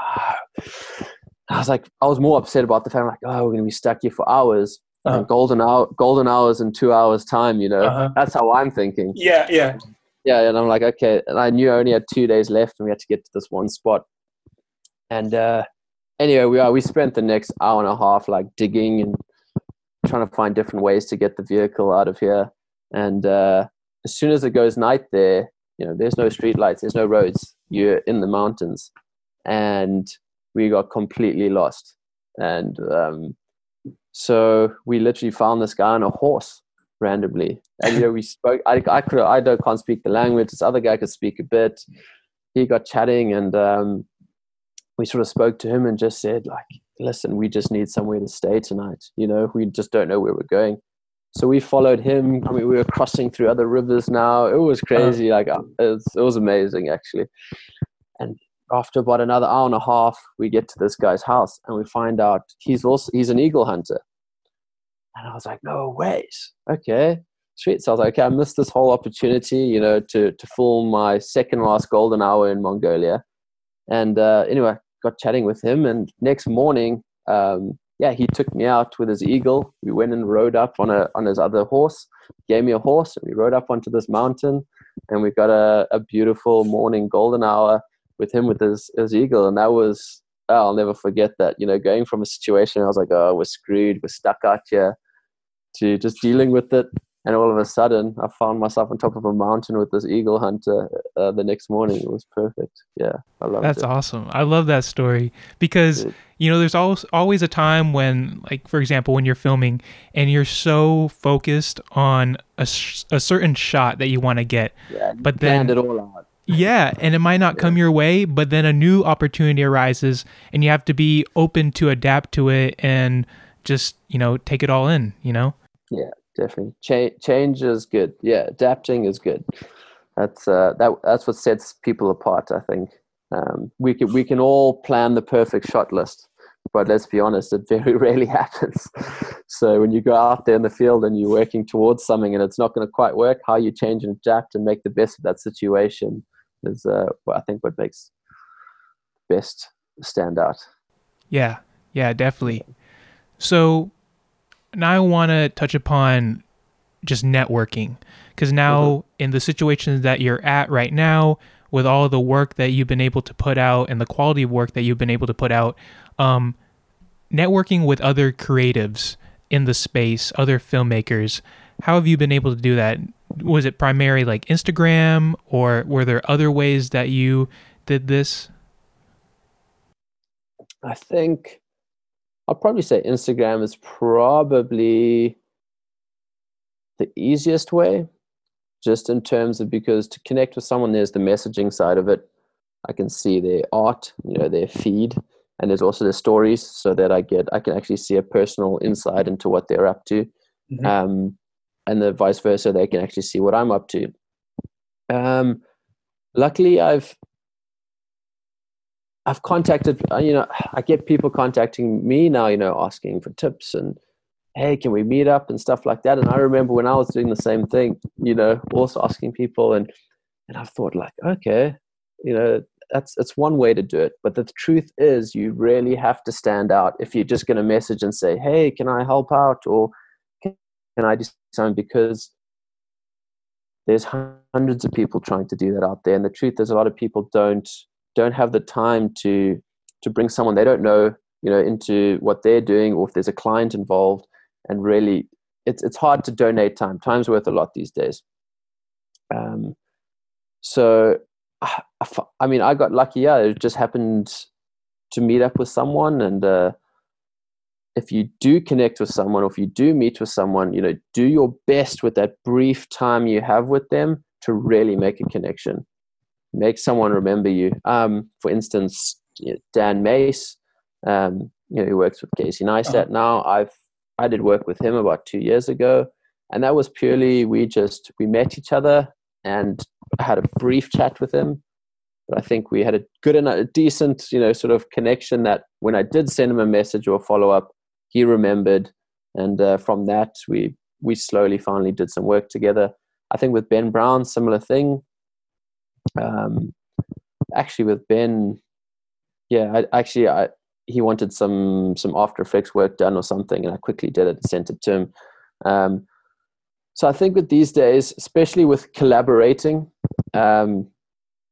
I was like, I was more upset about the fact, like, oh, we're going to be stuck here for hours. Uh-huh. golden hour, golden hours in two hours time. You know, uh-huh. that's how I'm thinking. Yeah, yeah, yeah. And I'm like, okay. And I knew I only had two days left, and we had to get to this one spot. And uh, anyway, we are. We spent the next hour and a half like digging and trying to find different ways to get the vehicle out of here. And uh, as soon as it goes night there, you know, there's no street lights, there's no roads. You're in the mountains, and we got completely lost. And um, so we literally found this guy on a horse randomly. And you know, we spoke. I, I could. I don't can't speak the language. This other guy could speak a bit. He got chatting, and um, we sort of spoke to him and just said, like, listen, we just need somewhere to stay tonight. You know, we just don't know where we're going. So we followed him. I mean, we were crossing through other rivers now. It was crazy. Like, uh, it was, it was amazing, actually. And after about another hour and a half, we get to this guy's house and we find out he's also he's an eagle hunter. And I was like, no way. Okay. Sweet. So I was like, okay, I missed this whole opportunity, you know, to to film my second last golden hour in Mongolia. And uh, anyway, got chatting with him and next morning, um, yeah, he took me out with his eagle. We went and rode up on a on his other horse, gave me a horse, and we rode up onto this mountain and we got a, a beautiful morning golden hour with him with his, his eagle, and that was oh, I'll never forget that. You know, going from a situation I was like, oh, we're screwed, we're stuck out here, to just dealing with it, and all of a sudden I found myself on top of a mountain with this eagle hunter uh, the next morning. It was perfect. Yeah, I love That's awesome. I love that story because you know there's always always a time when, like for example, when you're filming and you're so focused on a, a certain shot that you want to get, yeah, but then it all out yeah, and it might not come your way, but then a new opportunity arises and you have to be open to adapt to it and just, you know, take it all in, you know? Yeah, definitely. Ch- change is good. Yeah, adapting is good. That's uh, that that's what sets people apart, I think. Um, we can we can all plan the perfect shot list, but let's be honest, it very rarely happens. So when you go out there in the field and you're working towards something and it's not going to quite work, how you change and adapt and make the best of that situation is uh, I think what makes best stand out. Yeah, yeah, definitely. So now I want to touch upon just networking because now mm-hmm. in the situations that you're at right now with all the work that you've been able to put out and the quality of work that you've been able to put out um, networking with other creatives in the space other filmmakers how have you been able to do that was it primarily like instagram or were there other ways that you did this i think i'll probably say instagram is probably the easiest way just in terms of because to connect with someone there's the messaging side of it. I can see their art you know their feed and there's also the stories so that i get i can actually see a personal insight into what they're up to. Mm-hmm. um, and the vice versa they can actually see what i'm up to. Um, luckily i've i've contacted uh, you know i get people contacting me now you know asking for tips and hey, can we meet up and stuff like that? And I remember when I was doing the same thing, you know, also asking people and and I thought like, okay, you know, that's it's one way to do it. But the truth is you really have to stand out if you're just gonna message and say, Hey, can I help out? Or can I do something because there's hundreds of people trying to do that out there. And the truth is a lot of people don't don't have the time to to bring someone they don't know, you know, into what they're doing or if there's a client involved and really it's it's hard to donate time. Time's worth a lot these days. Um, so I, I mean, I got lucky. Yeah, it just happened to meet up with someone, and uh, if you do connect with someone, or if you do meet with someone, you know, do your best with that brief time you have with them to really make a connection, make someone remember you. Um, for instance, you know, Dan Mace, um, you know, who works with Casey Neistat uh-huh. now. I've I did work with him about two years ago, and that was purely we just we met each other and had a brief chat with him. But I think we had a good and a decent, you know, sort of connection that when I did send him a message or follow up, he remembered, and uh, from that we we slowly finally did some work together. I think with Ben Brown, similar thing. Um, actually, with Ben, yeah, I, actually I he wanted some some After Effects work done or something, and I quickly did it and sent it to him. Um, so I think with these days, especially with collaborating, um,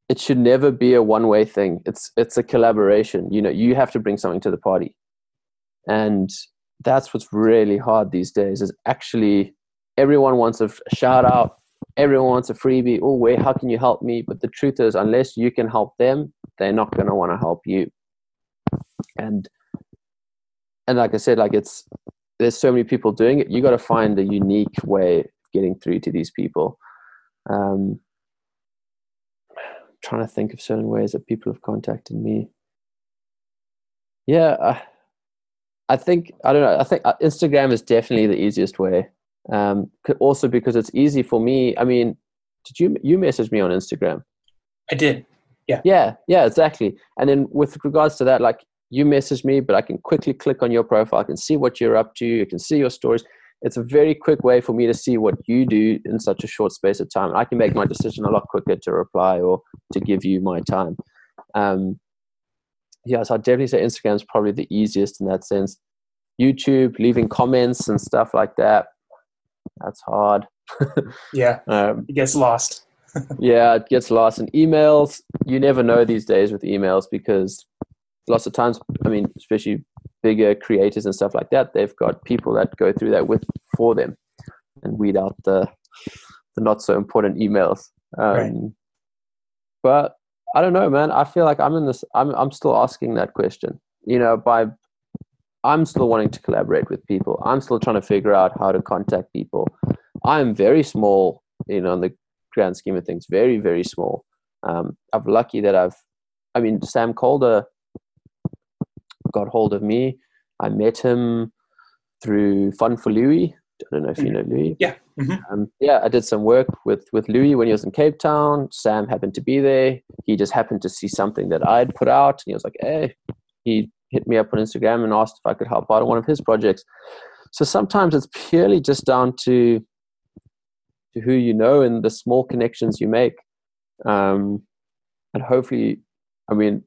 it should never be a one way thing. It's it's a collaboration. You know, you have to bring something to the party, and that's what's really hard these days. Is actually everyone wants a shout out, everyone wants a freebie. Oh, wait, how can you help me? But the truth is, unless you can help them, they're not going to want to help you and and like I said, like it's there's so many people doing it. You got to find a unique way of getting through to these people. Um, trying to think of certain ways that people have contacted me. Yeah, uh, I think I don't know. I think uh, Instagram is definitely the easiest way. Um, also because it's easy for me. I mean, did you you message me on Instagram? I did. Yeah. Yeah. Yeah. Exactly. And then with regards to that, like you message me, but I can quickly click on your profile. I can see what you're up to. I can see your stories. It's a very quick way for me to see what you do in such a short space of time. I can make my decision a lot quicker to reply or to give you my time. Um, yeah, so I'd definitely say Instagram is probably the easiest in that sense. YouTube, leaving comments and stuff like that. That's hard. yeah, um, it gets lost. yeah, it gets lost. And emails, you never know these days with emails because lots of times, I mean, especially bigger creators and stuff like that, they've got people that go through that with for them and weed out the the not so important emails. Um, right. But I don't know, man. I feel like I'm in this. I'm I'm still asking that question. You know, by I'm still wanting to collaborate with people. I'm still trying to figure out how to contact people. I'm very small, you know, in the grand scheme of things, very very small. Um, I'm lucky that I've. I mean, Sam Kolder got hold of me. I met him through Fun for Louis. I don't know if you know Louis. Yeah. Mm-hmm. Um, yeah, I did some work with, with Louis when he was in Cape Town. Sam happened to be there. He just happened to see something that I'd put out. And he was like, hey, he hit me up on Instagram and asked if I could help out on one of his projects. So sometimes it's purely just down to, to who you know and the small connections you make. Um, and hopefully, I mean,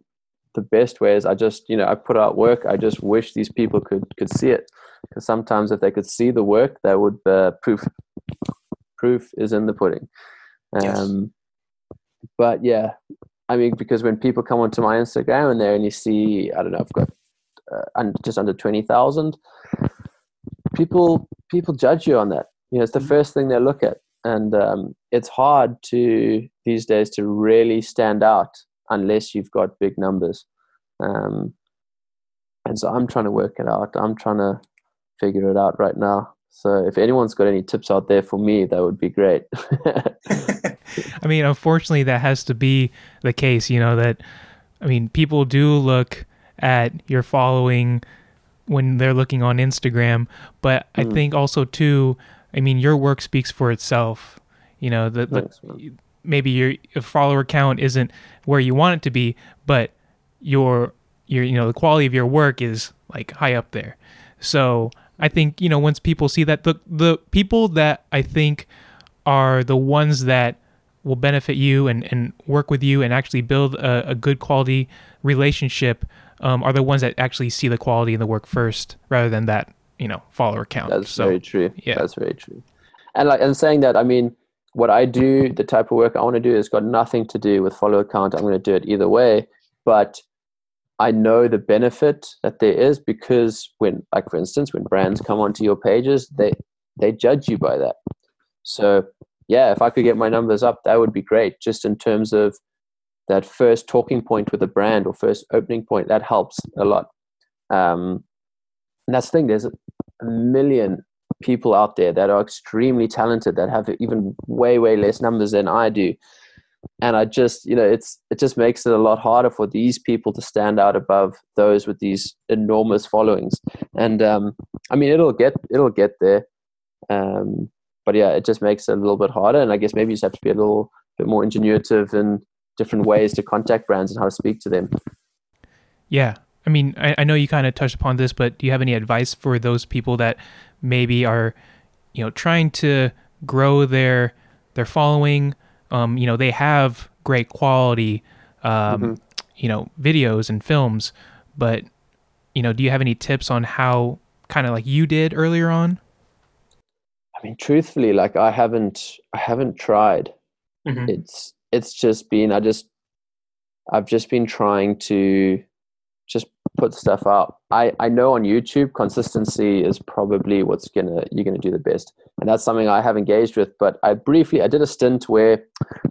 the best way is I just you know I put out work. I just wish these people could could see it because sometimes if they could see the work, that would uh, proof proof is in the pudding. Um, yes. But yeah, I mean because when people come onto my Instagram and there and you see I don't know I've got uh, just under twenty thousand people people judge you on that. You know, it's the mm-hmm. first thing they look at, and um, it's hard to these days to really stand out unless you've got big numbers. Um, and so I'm trying to work it out. I'm trying to figure it out right now. So if anyone's got any tips out there for me, that would be great. I mean, unfortunately, that has to be the case. You know that. I mean, people do look at your following when they're looking on Instagram. But mm. I hmm. think also too, I mean, your work speaks for itself. You know, the, the maybe your, your follower count isn't where you want it to be, but your your you know the quality of your work is like high up there. So I think you know once people see that the the people that I think are the ones that will benefit you and, and work with you and actually build a, a good quality relationship um, are the ones that actually see the quality in the work first rather than that you know follower count. That's so, very true. Yeah, that's very true. And like and saying that, I mean, what I do, the type of work I want to do, has got nothing to do with follower count. I'm going to do it either way, but I know the benefit that there is because when, like for instance, when brands come onto your pages, they they judge you by that. So yeah, if I could get my numbers up, that would be great. Just in terms of that first talking point with a brand or first opening point that helps a lot um, and that's the thing there's a million people out there that are extremely talented that have even way way less numbers than i do and i just you know it's it just makes it a lot harder for these people to stand out above those with these enormous followings and um, i mean it'll get it'll get there um, but yeah it just makes it a little bit harder and i guess maybe you just have to be a little bit more ingenuitive and different ways to contact brands and how to speak to them. Yeah. I mean, I, I know you kind of touched upon this, but do you have any advice for those people that maybe are, you know, trying to grow their their following? Um, you know, they have great quality, um, mm-hmm. you know, videos and films, but you know, do you have any tips on how kind of like you did earlier on? I mean, truthfully, like I haven't, I haven't tried. Mm-hmm. It's it's just been I just I've just been trying to just put stuff out. I, I know on YouTube consistency is probably what's gonna you're gonna do the best. And that's something I have engaged with. But I briefly I did a stint where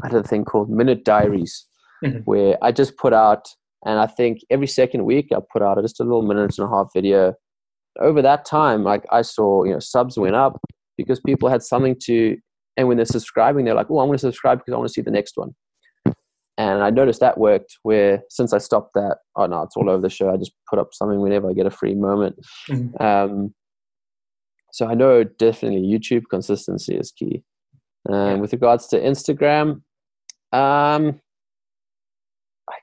I did a thing called Minute Diaries mm-hmm. where I just put out and I think every second week I put out just a little minute and a half video. Over that time, like I saw, you know, subs went up because people had something to and when they're subscribing, they're like, oh, I'm going to subscribe because I want to see the next one. And I noticed that worked where since I stopped that, oh no, it's all over the show. I just put up something whenever I get a free moment. Mm-hmm. Um, so I know definitely YouTube consistency is key. Um, yeah. With regards to Instagram, um, I,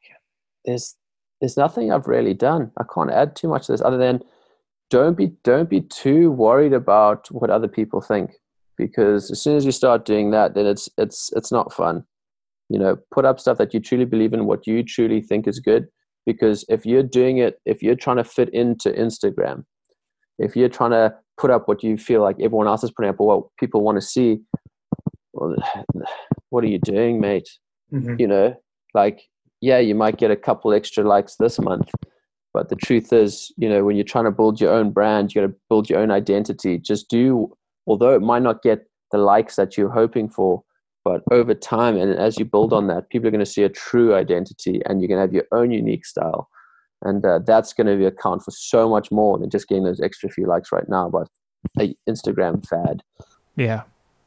there's there's nothing I've really done. I can't add too much to this other than don't be don't be too worried about what other people think because as soon as you start doing that, then it's it's it's not fun. You know, put up stuff that you truly believe in, what you truly think is good. Because if you're doing it, if you're trying to fit into Instagram, if you're trying to put up what you feel like everyone else is putting up or what people want to see, well, what are you doing, mate? Mm-hmm. You know, like yeah, you might get a couple extra likes this month, but the truth is, you know, when you're trying to build your own brand, you got to build your own identity. Just do although it might not get the likes that you're hoping for, but over time and as you build on that, people are going to see a true identity and you're going to have your own unique style. And uh, that's going to account for so much more than just getting those extra few likes right now, but a Instagram fad. Yeah.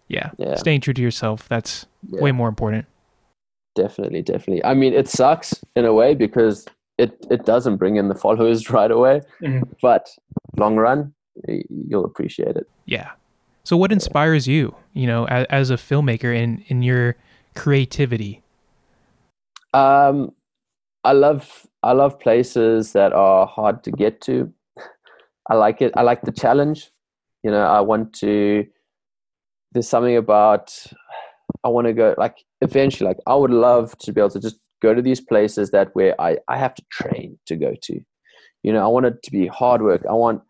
Yeah. yeah. Staying true to yourself. That's yeah. way more important. Definitely. Definitely. I mean, it sucks in a way because it, it doesn't bring in the followers right away, mm-hmm. but long run, you'll appreciate it. Yeah. So, what inspires you, you know, as, as a filmmaker in in your creativity? Um, I love I love places that are hard to get to. I like it. I like the challenge. You know, I want to. There's something about. I want to go like eventually. Like I would love to be able to just go to these places that where I, I have to train to go to. You know, I want it to be hard work. I want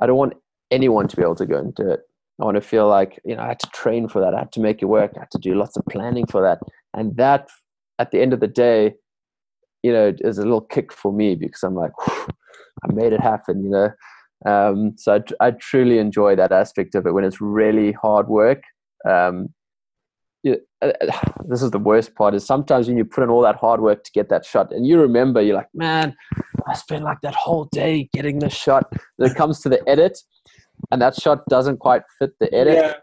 I don't want anyone to be able to go and do it. I want to feel like, you know, I had to train for that. I had to make it work. I had to do lots of planning for that. And that at the end of the day, you know, is a little kick for me because I'm like, I made it happen, you know. Um, so I, I truly enjoy that aspect of it when it's really hard work. Um, you, uh, this is the worst part is sometimes when you put in all that hard work to get that shot and you remember you're like man i spent like that whole day getting this shot then it comes to the edit and that shot doesn't quite fit the edit. Yeah.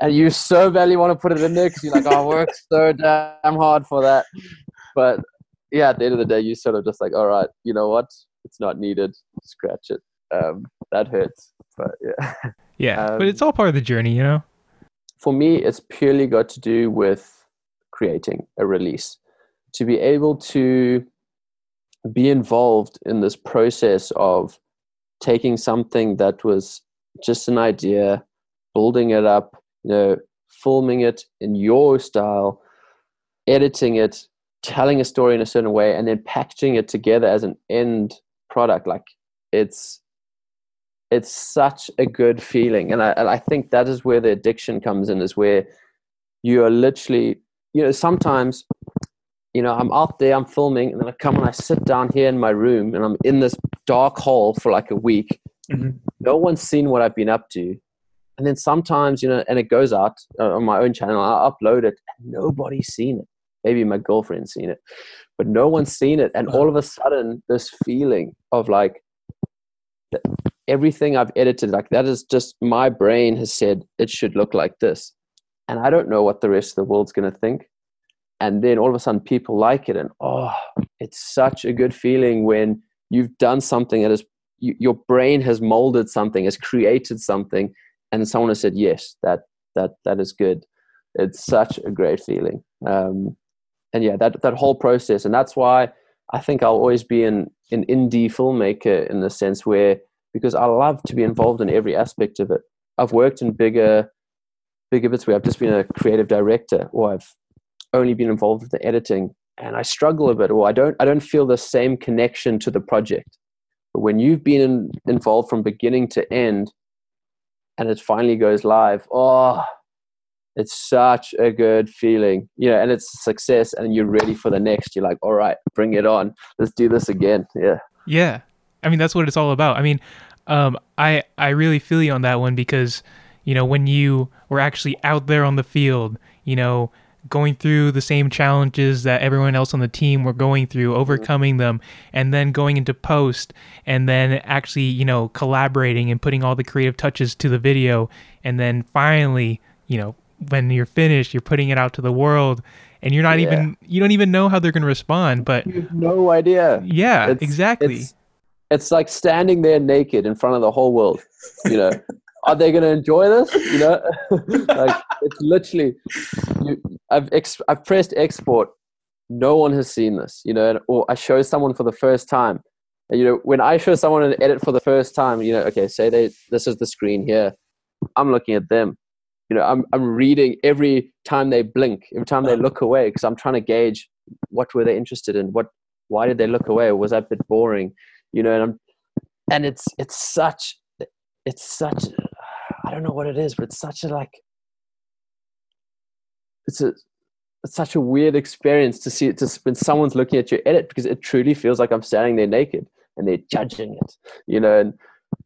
and you so badly want to put it in there because you're like oh, i worked so damn hard for that. But yeah at the end of the day you sort of just like all right you know what? It's not needed. Scratch it. Um, that hurts but yeah. Yeah um, but it's all part of the journey you know? For me, it's purely got to do with creating a release. To be able to be involved in this process of taking something that was just an idea, building it up, you know, filming it in your style, editing it, telling a story in a certain way, and then packaging it together as an end product. Like it's it's such a good feeling and I, and I think that is where the addiction comes in is where you are literally you know sometimes you know i'm out there i'm filming and then i come and i sit down here in my room and i'm in this dark hole for like a week mm-hmm. No one's seen what i've been up to and then sometimes you know and it goes out uh, on my own channel i upload it and nobody's seen it maybe my girlfriend's seen it but no one's seen it and all of a sudden this feeling of like everything I've edited, like that is just my brain has said it should look like this. And I don't know what the rest of the world's going to think. And then all of a sudden people like it. And oh, it's such a good feeling when you've done something that is, you, your brain has molded something, has created something. And someone has said, yes, that, that, that is good. It's such a great feeling. Um, and yeah, that, that whole process. And that's why I think I'll always be an, an indie filmmaker in the sense where because I love to be involved in every aspect of it. I've worked in bigger bigger bits where I've just been a creative director or I've only been involved with the editing and I struggle a bit or I don't I don't feel the same connection to the project. But when you've been in, involved from beginning to end and it finally goes live, oh it's such a good feeling. You know, and it's success and you're ready for the next. You're like, all right, bring it on. Let's do this again. Yeah. Yeah. I mean, that's what it's all about. I mean, um, I I really feel you on that one because you know when you were actually out there on the field, you know, going through the same challenges that everyone else on the team were going through, overcoming them, and then going into post, and then actually you know collaborating and putting all the creative touches to the video, and then finally, you know, when you're finished, you're putting it out to the world and you're not yeah. even you don't even know how they're going to respond but no idea yeah it's, exactly it's, it's like standing there naked in front of the whole world. You know, are they going to enjoy this? You know, like it's literally. You, I've ex, I've pressed export. No one has seen this. You know, or I show someone for the first time. And, you know, when I show someone an edit for the first time, you know, okay, say they this is the screen here. I'm looking at them. You know, I'm I'm reading every time they blink, every time they look away, because I'm trying to gauge what were they interested in, what why did they look away, was that bit boring? you know, and I'm, and it's it's such it's such don't know what it is, but it's such a like it's a it's such a weird experience to see it to when someone's looking at your edit because it truly feels like I'm standing there naked and they're judging it, you know, and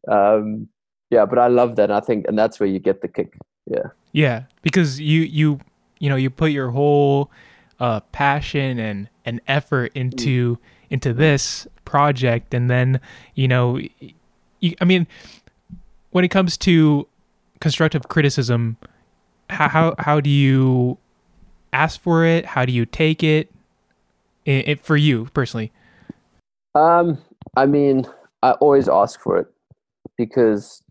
um, yeah, but I love that. I think, and that's where you get the kick. Yeah. Yeah, because you you you know you put your whole uh, passion and and effort into mm. into this project and then you know you, i mean when it comes to constructive criticism how, how how do you ask for it how do you take it, it, it for you personally um i mean i always ask for it because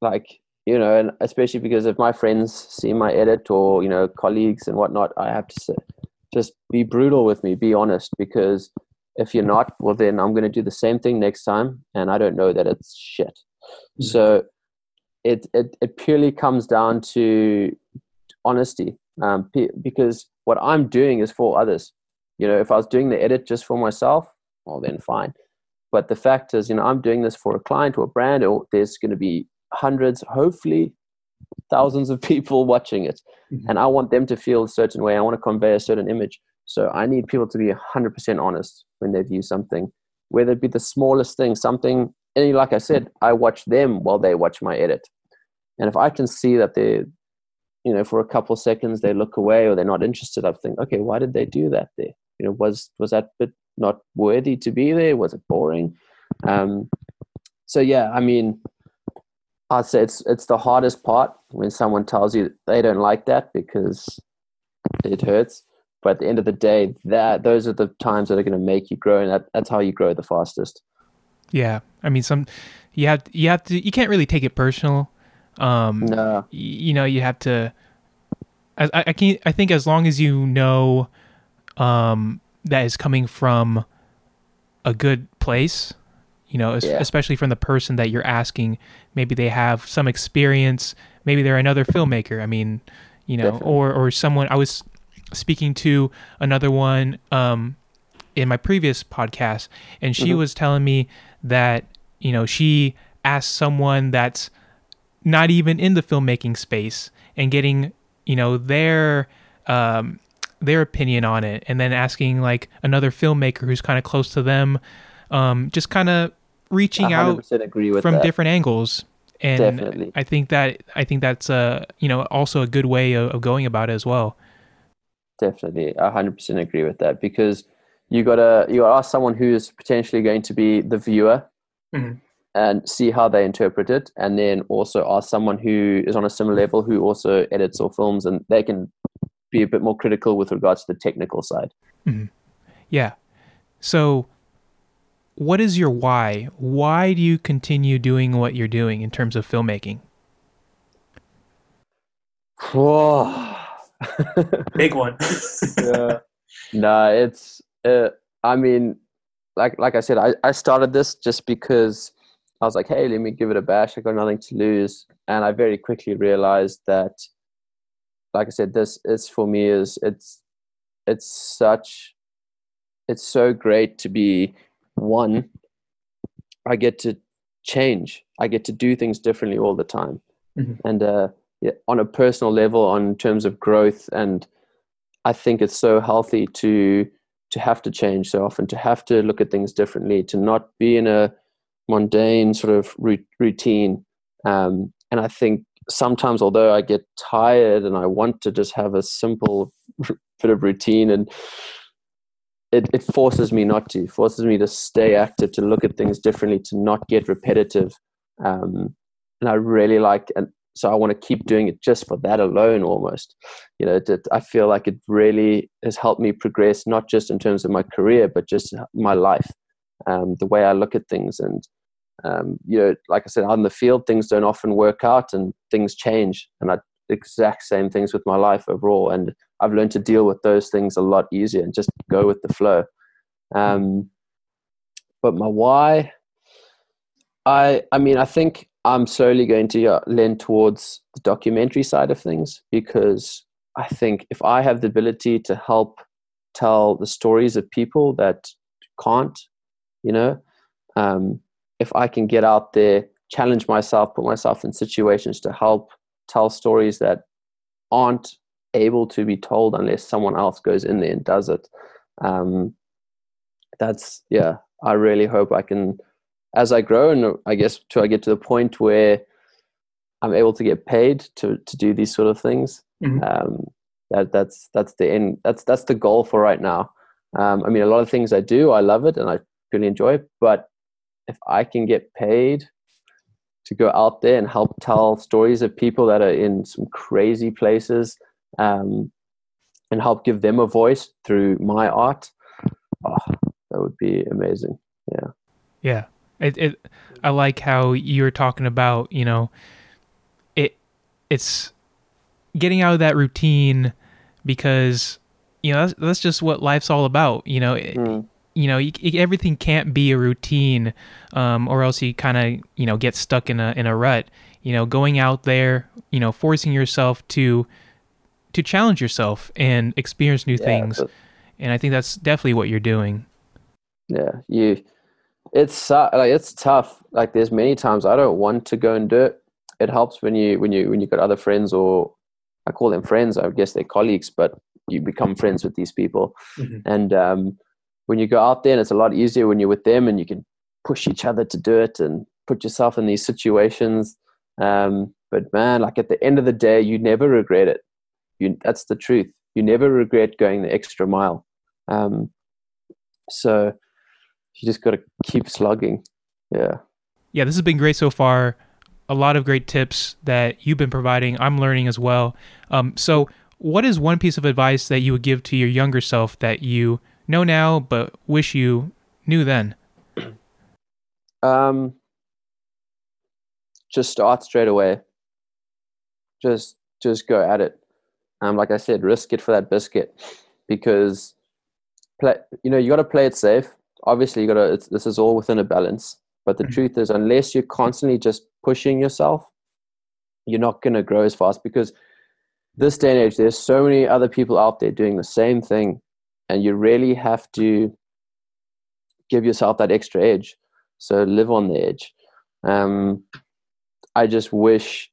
like you know and especially because if my friends see my edit or you know colleagues and whatnot i have to say just be brutal with me be honest because if you're not, well, then I'm going to do the same thing next time, and I don't know that it's shit. Mm-hmm. So it, it it purely comes down to honesty, um, because what I'm doing is for others. You know, if I was doing the edit just for myself, well, then fine. But the fact is, you know, I'm doing this for a client or a brand, or there's going to be hundreds, hopefully thousands of people watching it. Mm-hmm. And I want them to feel a certain way. I want to convey a certain image. So I need people to be 100% honest when they view something, whether it be the smallest thing, something, and like I said, I watch them while they watch my edit. And if I can see that they, you know, for a couple seconds they look away or they're not interested, I think, okay, why did they do that there? You know, was was that bit not worthy to be there? Was it boring? Um, so yeah, I mean, I'd say it's it's the hardest part when someone tells you they don't like that because it hurts. But at the end of the day, that those are the times that are going to make you grow, and that, that's how you grow the fastest. Yeah, I mean, some you have you have to you can't really take it personal. Um, no, you know, you have to. I, I can I think as long as you know, um, that is coming from a good place, you know, yeah. especially from the person that you're asking. Maybe they have some experience. Maybe they're another filmmaker. I mean, you know, Definitely. or or someone. I was speaking to another one um, in my previous podcast, and she mm-hmm. was telling me that you know she asked someone that's not even in the filmmaking space and getting you know their um, their opinion on it, and then asking like another filmmaker who's kind of close to them, um, just kind of reaching out from that. different angles. And Definitely. I think that I think that's a you know also a good way of, of going about it as well. Definitely, I hundred percent agree with that because you gotta you gotta ask someone who is potentially going to be the viewer mm-hmm. and see how they interpret it, and then also ask someone who is on a similar level who also edits or films, and they can be a bit more critical with regards to the technical side. Mm-hmm. Yeah. So, what is your why? Why do you continue doing what you're doing in terms of filmmaking? Whoa. Big one. yeah. No, it's. Uh, I mean, like like I said, I, I started this just because I was like, hey, let me give it a bash. I got nothing to lose, and I very quickly realized that like I said, this is for me is it's it's such it's so great to be one. I get to change. I get to do things differently all the time, mm-hmm. and uh, yeah, on a personal level, on terms of growth, and I think it's so healthy to to have to change so often, to have to look at things differently, to not be in a mundane sort of routine. Um, and I think sometimes although i get tired and i want to just have a simple bit of routine and it, it forces me not to forces me to stay active to look at things differently to not get repetitive um, and i really like and so i want to keep doing it just for that alone almost you know it, i feel like it really has helped me progress not just in terms of my career but just my life um, the way i look at things and um, you know, like I said, in the field, things don't often work out and things change. And I exact same things with my life overall. And I've learned to deal with those things a lot easier and just go with the flow. Um, but my why, I, I mean, I think I'm slowly going to uh, lean towards the documentary side of things because I think if I have the ability to help tell the stories of people that can't, you know, um, if I can get out there, challenge myself, put myself in situations to help tell stories that aren't able to be told unless someone else goes in there and does it. Um, that's yeah. I really hope I can, as I grow, and I guess till I get to the point where I'm able to get paid to to do these sort of things. Mm-hmm. Um, that that's that's the end. That's that's the goal for right now. Um, I mean, a lot of things I do, I love it and I really enjoy it, but if I can get paid to go out there and help tell stories of people that are in some crazy places um, and help give them a voice through my art, oh, that would be amazing. Yeah. Yeah. It, it, I like how you were talking about, you know, it, it's getting out of that routine because, you know, that's, that's just what life's all about. You know, mm you know you, everything can't be a routine um, or else you kind of you know get stuck in a in a rut you know going out there you know forcing yourself to to challenge yourself and experience new yeah, things and I think that's definitely what you're doing. Yeah, you. It's uh, like it's tough. Like there's many times I don't want to go and do it. It helps when you when you when you've got other friends or I call them friends. I guess they're colleagues, but you become friends with these people. Mm-hmm. And um, when you go out there, and it's a lot easier when you're with them, and you can push each other to do it and put yourself in these situations. Um, but man, like at the end of the day, you never regret it. You, that's the truth. You never regret going the extra mile. Um, so you just got to keep slugging. Yeah. Yeah, this has been great so far. A lot of great tips that you've been providing. I'm learning as well. Um, so, what is one piece of advice that you would give to your younger self that you know now but wish you knew then? Um, just start straight away. Just just go at it. Um, like I said, risk it for that biscuit because play. You know, you got to play it safe. Obviously, you got to. This is all within a balance. But the mm-hmm. truth is, unless you're constantly just pushing yourself, you're not going to grow as fast because this day and age, there's so many other people out there doing the same thing, and you really have to give yourself that extra edge. So live on the edge. Um, I just wish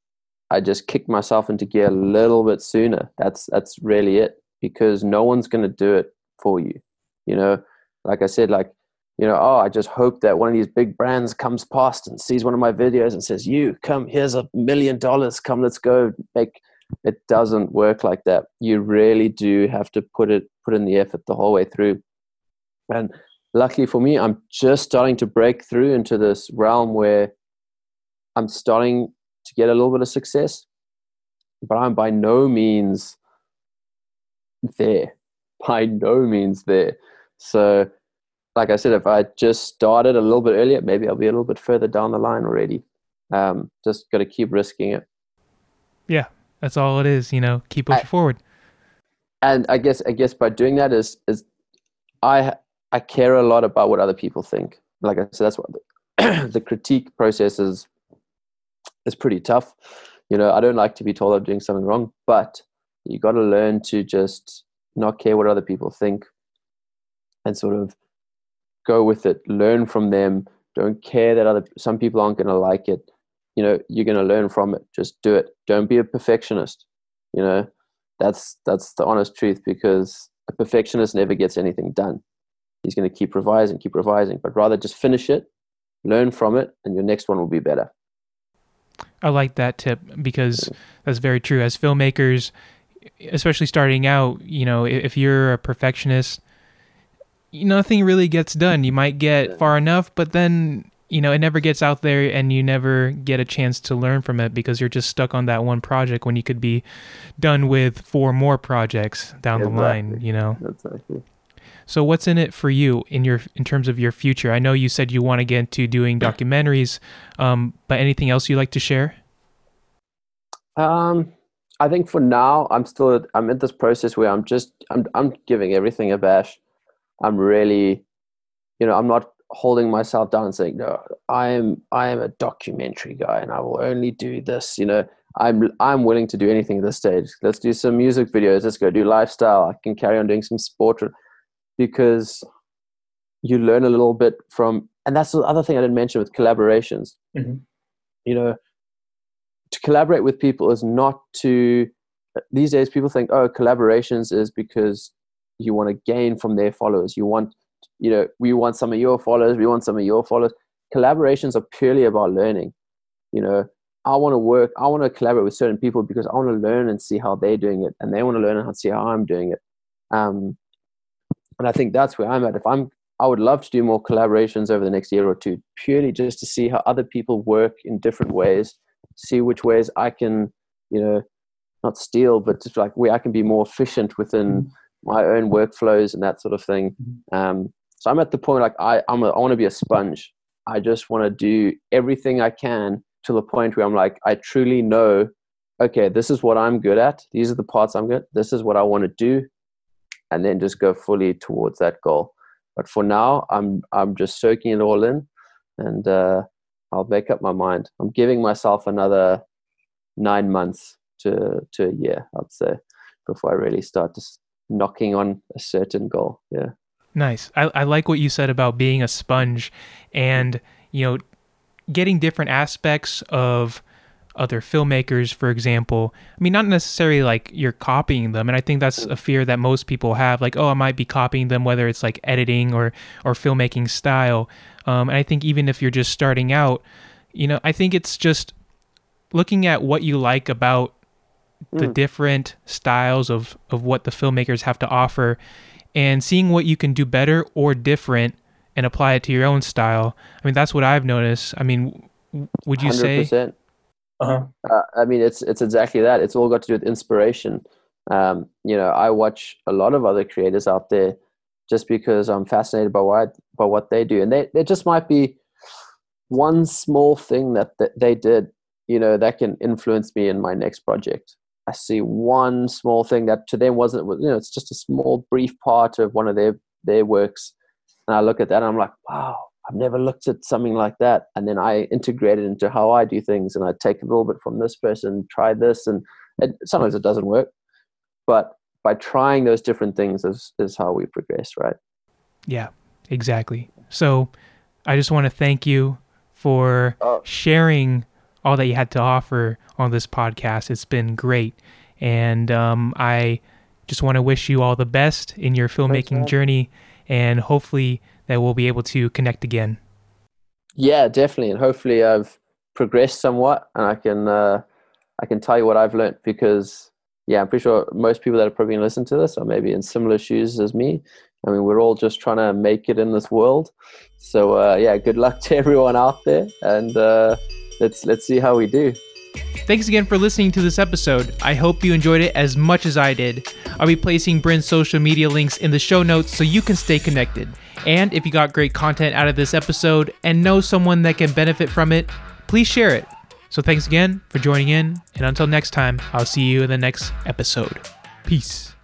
I just kicked myself into gear a little bit sooner. That's that's really it because no one's going to do it for you. You know, like I said, like you know, oh, I just hope that one of these big brands comes past and sees one of my videos and says, "You come, here's a million dollars. Come, let's go make." It doesn't work like that. You really do have to put it put in the effort the whole way through. And luckily for me, I'm just starting to break through into this realm where I'm starting to get a little bit of success, but I'm by no means there. By no means there. So, like I said, if I just started a little bit earlier, maybe I'll be a little bit further down the line already. Um, just got to keep risking it. Yeah, that's all it is. You know, keep pushing I, forward. And I guess, I guess by doing that is is I I care a lot about what other people think. Like I said, that's what the, the critique process is is pretty tough. You know, I don't like to be told I'm doing something wrong, but you got to learn to just not care what other people think and sort of go with it, learn from them. Don't care that other some people aren't going to like it. You know, you're going to learn from it. Just do it. Don't be a perfectionist. You know, that's that's the honest truth because a perfectionist never gets anything done. He's going to keep revising, keep revising, but rather just finish it, learn from it, and your next one will be better. I like that tip because that's very true. As filmmakers, especially starting out, you know, if you're a perfectionist, nothing really gets done. You might get far enough, but then you know it never gets out there, and you never get a chance to learn from it because you're just stuck on that one project when you could be done with four more projects down exactly. the line. You know. Exactly. So what's in it for you in your in terms of your future? I know you said you want to get into doing documentaries, um, but anything else you'd like to share? Um, I think for now I'm still I'm in this process where I'm just I'm I'm giving everything a bash. I'm really, you know, I'm not holding myself down and saying no. I am I am a documentary guy and I will only do this. You know, I'm I'm willing to do anything at this stage. Let's do some music videos. Let's go do lifestyle. I can carry on doing some sport because you learn a little bit from and that's the other thing i didn't mention with collaborations mm-hmm. you know to collaborate with people is not to these days people think oh collaborations is because you want to gain from their followers you want you know we want some of your followers we want some of your followers collaborations are purely about learning you know i want to work i want to collaborate with certain people because i want to learn and see how they're doing it and they want to learn and see how i'm doing it um, and I think that's where I'm at. If I'm, I would love to do more collaborations over the next year or two, purely just to see how other people work in different ways, see which ways I can, you know, not steal, but just like where I can be more efficient within mm-hmm. My own workflows and that sort of thing. Mm-hmm. Um, so I'm at the point like I, I'm a, I want to be a sponge. I just want to do everything I can to the point where I'm like, I truly know, okay, this is what I'm good at. These are the parts I'm good. This is what I want to do and then just go fully towards that goal. But for now, I'm I'm just soaking it all in, and uh, I'll make up my mind. I'm giving myself another nine months to to a year, I'd say, before I really start to knocking on a certain goal. Yeah. Nice. I, I like what you said about being a sponge and, you know, getting different aspects of other filmmakers, for example. I mean, not necessarily like you're copying them, and I think that's a fear that most people have. Like, oh, I might be copying them, whether it's like editing or or filmmaking style. Um, and I think even if you're just starting out, you know, I think it's just looking at what you like about the Mm. different styles of of what the filmmakers have to offer, and seeing what you can do better or different and apply it to your own style. I mean, that's what I've noticed. I mean, would you say? 100%. Uh-huh. Uh, I mean, it's it's exactly that. It's all got to do with inspiration. Um, you know, I watch a lot of other creators out there just because I'm fascinated by what by what they do, and they there just might be one small thing that, that they did, you know, that can influence me in my next project. I see one small thing that to them wasn't, you know, it's just a small brief part of one of their their works, and I look at that and I'm like, wow, I've never looked at something like that. And then I integrate it into how I do things, and I take a little bit from this person, try this, and it, sometimes it doesn't work, but by trying those different things is is how we progress, right? Yeah, exactly. So I just want to thank you for Oh. sharing all that you had to offer on this podcast. It's been great. And um, I just want to wish you all the best in your filmmaking man. journey. And hopefully that we'll be able to connect again. Yeah, definitely, and hopefully I've progressed somewhat, and I can uh, I can tell you what I've learned because yeah, I'm pretty sure most people that are probably going to listen to this are maybe in similar shoes as me. I mean, we're all just trying to make it in this world. So uh, yeah, good luck to everyone out there, and uh, let's let's see how we do. Thanks again for listening to this episode. I hope you enjoyed it as much as I did. I'll be placing Bryn's social media links in the show notes so you can stay connected. And if you got great content out of this episode and know someone that can benefit from it, please share it. So thanks again for joining in, and until next time, I'll see you in the next episode. Peace.